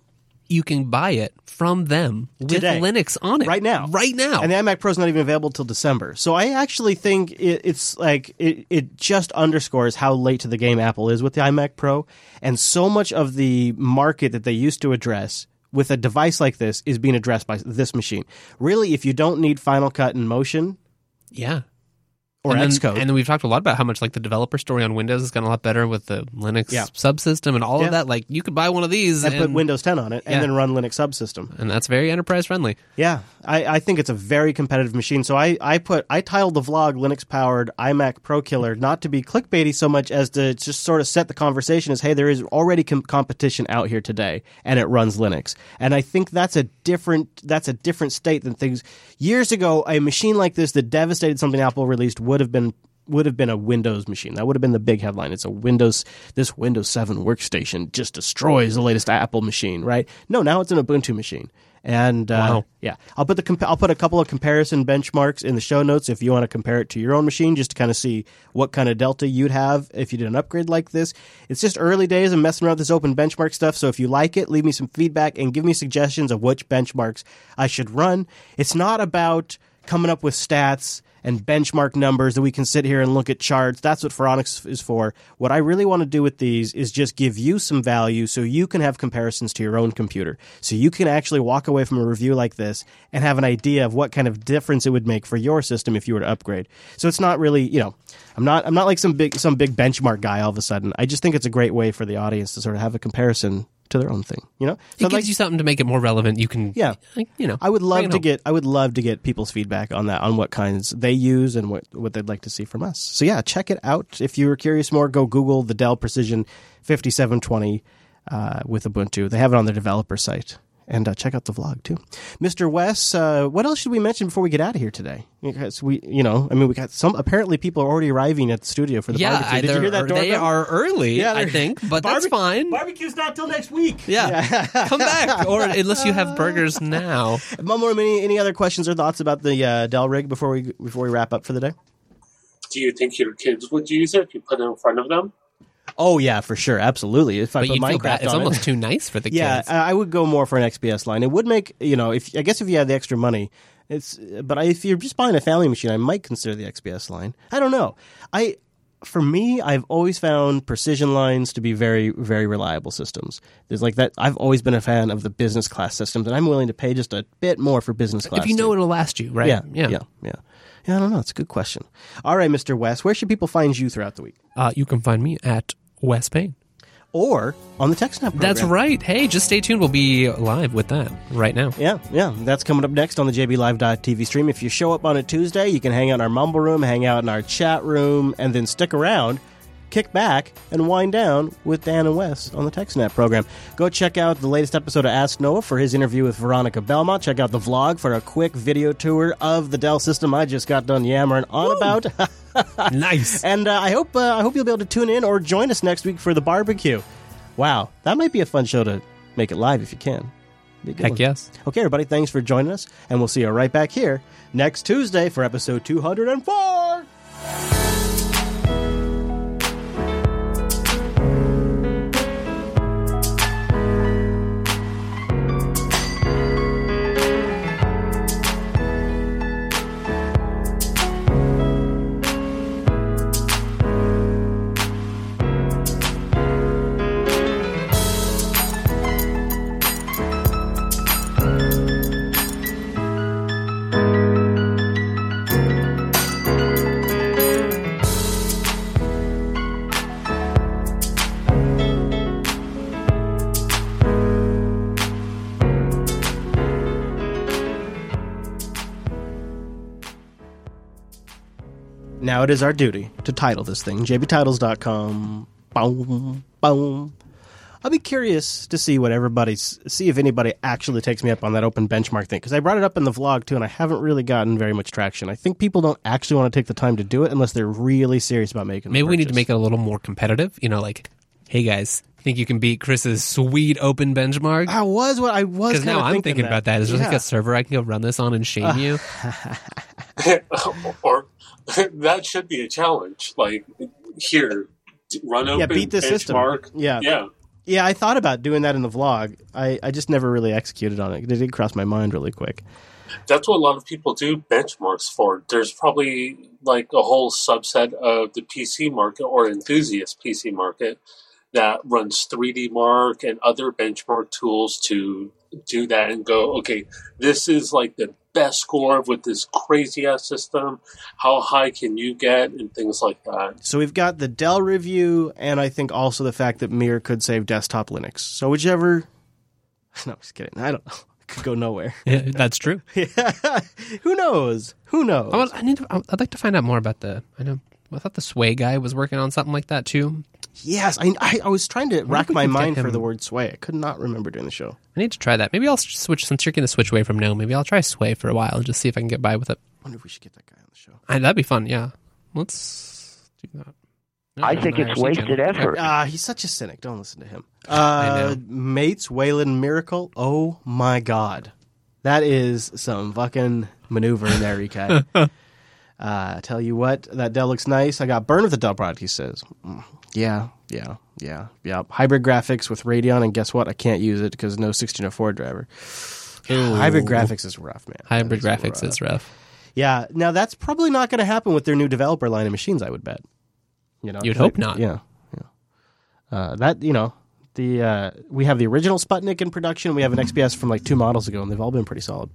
Speaker 2: you can buy it from them with
Speaker 1: Today.
Speaker 2: Linux on it
Speaker 1: right now.
Speaker 2: Right now.
Speaker 1: And the iMac Pro is not even available till December. So I actually think it, it's like it, it just underscores how late to the game Apple is with the iMac Pro, and so much of the market that they used to address with a device like this is being addressed by this machine. Really, if you don't need Final Cut and Motion
Speaker 2: yeah.
Speaker 1: Or
Speaker 2: and then,
Speaker 1: Xcode,
Speaker 2: And then we've talked a lot about how much like the developer story on Windows has gotten a lot better with the Linux
Speaker 1: Yeah.
Speaker 2: subsystem and all
Speaker 1: Yeah.
Speaker 2: of that. Like you could buy one of these
Speaker 1: and
Speaker 2: and,
Speaker 1: put Windows 10 on it, and then run Linux subsystem.
Speaker 2: and that's very enterprise friendly.
Speaker 1: Yeah, I, I think it's a very competitive machine. So I, I put I titled the vlog Linux powered iMac Pro Killer not to be clickbaity so much as to just sort of set the conversation as hey there is already com- competition out here today and it runs Linux and I think that's a different that's a different state than things years ago a machine like this that devastated something Apple released would have been would have been a Windows machine. That would have been the big headline. It's a Windows this Windows 7 workstation just destroys the latest Apple machine, right? No, now it's an Ubuntu machine. And uh,
Speaker 2: Wow.
Speaker 1: yeah, I'll put the compa- I'll put a couple of comparison benchmarks in the show notes if you want to compare it to your own machine, just to kind of see what kind of delta you'd have if you did an upgrade like this. It's just early days. I'm messing around with this open benchmark stuff, so if you like it, leave me some feedback and give me suggestions of which benchmarks I should run. It's not about coming up with stats and benchmark numbers that we can sit here and look at charts. That's what Phoronix is for. What I really want to do with these is just give you some value so you can have comparisons to your own computer. So you can actually walk away from a review like this and have an idea of what kind of difference it would make for your system if you were to upgrade. So it's not really, you know, I'm not I'm not like some big some big benchmark guy all of a sudden. I just think it's a great way for the audience to sort of have a comparison to their own thing, you know?
Speaker 2: It gives
Speaker 1: like-
Speaker 2: you something to make it more relevant. You can,
Speaker 1: Yeah.
Speaker 2: like, you know,
Speaker 1: I would love to
Speaker 2: home.
Speaker 1: get I would love to get people's feedback on that on what kinds they use and what what they'd like to see from us. So yeah, check it out. If you're curious more, go Google the Dell Precision 5720 uh, with Ubuntu. They have it on their developer site. And uh, check out the vlog too, Mr. Wes. Uh, what else should we mention before we get out of here today? Because we, you know, I mean, we got some. Apparently, people are already arriving at the studio for the
Speaker 2: yeah,
Speaker 1: barbecue. Did you hear that?
Speaker 2: or they
Speaker 1: doorbell?
Speaker 2: are early,
Speaker 1: Yeah,
Speaker 2: I think, but that's
Speaker 1: Barbe-
Speaker 2: fine.
Speaker 1: Barbecue's not till next week.
Speaker 2: Yeah. Come back, or unless you have burgers now.
Speaker 1: Mum, or any any other questions or thoughts about the uh, Dell rig before we before we wrap up for the day?
Speaker 3: Do you think your kids would use it if you put it in front of them?
Speaker 1: Oh yeah, for sure, absolutely. If I
Speaker 2: But
Speaker 1: put Minecraft.
Speaker 2: It's
Speaker 1: on it-
Speaker 2: almost too nice for the
Speaker 1: yeah,
Speaker 2: kids.
Speaker 1: I I would go more for an XPS line. It would make you know if I guess if you had the extra money, it's. But I, if you're just buying a family machine, I might consider the XPS line. I don't know. I for me, I've always found precision lines to be very very reliable systems. There's like that. I've always been a fan of the business class systems, and I'm willing to pay just a bit more for business class.
Speaker 2: if you know
Speaker 1: too.
Speaker 2: it'll last you, right?
Speaker 1: Yeah, yeah, yeah, yeah. I don't know. It's a good question. All right, Mr. Wes, where should people find you throughout the week?
Speaker 2: Uh, you can find me at Wes Payne.
Speaker 1: Or on the TechSnap program.
Speaker 2: That's right. Hey, just stay tuned. We'll be live with that right now.
Speaker 1: Yeah, yeah. That's coming up next on the JBLive.tv stream. If you show up on a Tuesday, you can hang out in our mumble room, hang out in our chat room, and then stick around, kick back, and wind down with Dan and Wes on the TechSnap program. Go check out the latest episode of Ask Noah for his interview with Veronica Belmont. Check out the vlog for a quick video tour of the Dell system I just got done yammering on about.
Speaker 2: Nice.
Speaker 1: And uh, I hope uh, I hope you'll be able to tune in or join us next week for the barbecue. Wow, that might be a fun show to make it live if you can.
Speaker 2: Heck
Speaker 1: one.
Speaker 2: yes.
Speaker 1: Okay, everybody, thanks for joining us, and we'll see you right back here next Tuesday for episode 204. Now it is our duty to title this thing jbtitles.com. Boom, boom. I'll be curious to see what everybody's see if anybody actually takes me up on that open benchmark thing because I brought it up in the vlog too, and I haven't really gotten very much traction. I think people don't actually want to take the time to do it unless they're really serious about making. the
Speaker 2: Maybe we need to make it a little more competitive. You know, like, hey guys, think you can beat Chris's sweet open benchmark?
Speaker 1: I was what I was
Speaker 2: Because now
Speaker 1: kinda
Speaker 2: I'm
Speaker 1: thinking,
Speaker 2: thinking about that. Is there like a server I can go run this on and shame you?
Speaker 3: or that should be a challenge. Like here, run open
Speaker 1: Yeah, beat the system.
Speaker 3: benchmark.
Speaker 1: Yeah.
Speaker 3: yeah.
Speaker 1: Yeah, I thought about doing that in the vlog. I, I just never really executed on it. It did cross my mind really quick.
Speaker 3: That's what a lot of people do benchmarks for. There's probably like a whole subset of the PC market or enthusiast PC market that runs 3D Mark and other benchmark tools to do that and go, okay, this is like the best score with this crazy ass system. How high can you get and things like that.
Speaker 1: So we've got the Dell review, and I think also the fact that Mir could save desktop Linux. So whichever. No, just kidding. I don't know. It could go nowhere.
Speaker 2: Yeah, that's true. yeah.
Speaker 1: Who knows? Who knows?
Speaker 2: I, was, I need. To, I'd like to find out more about the. I know. I thought the Sway guy was working on something like that too.
Speaker 1: Yes, I, I, I was trying to rack my
Speaker 2: could get
Speaker 1: mind for the word sway. I could not remember during the show.
Speaker 2: I need to try that. Maybe I'll switch since you're going to switch away from no. Maybe I'll try Sway for a while and just see if I can get by with it.
Speaker 1: wonder if we should get that guy on the show.
Speaker 2: I, that'd be fun. Yeah, let's do that. No,
Speaker 8: I think it's wasted
Speaker 2: can't.
Speaker 8: effort.
Speaker 1: Ah, he's such a cynic. Don't listen to him. Uh. Mates, Wayland Miracle. Oh my God, that is some fucking maneuver in there, Rikai. uh, tell you what, that Dell looks nice. I got burned with the Dell product. He says, Mm, yeah, yeah, yeah, yeah. Hybrid graphics with Radeon, and guess what? I can't use it because no 1604 driver. Hybrid graphics is rough, man.
Speaker 2: Hybrid
Speaker 1: That
Speaker 2: graphics
Speaker 1: rough.
Speaker 2: is rough.
Speaker 1: Yeah, now that's probably not going to happen with their new developer line of machines. I would bet. You know,
Speaker 2: You'd hope not.
Speaker 1: Yeah, yeah. Uh, that you know, the uh, we have the original Sputnik in production. We have an XPS from like two models ago, and they've all been pretty solid.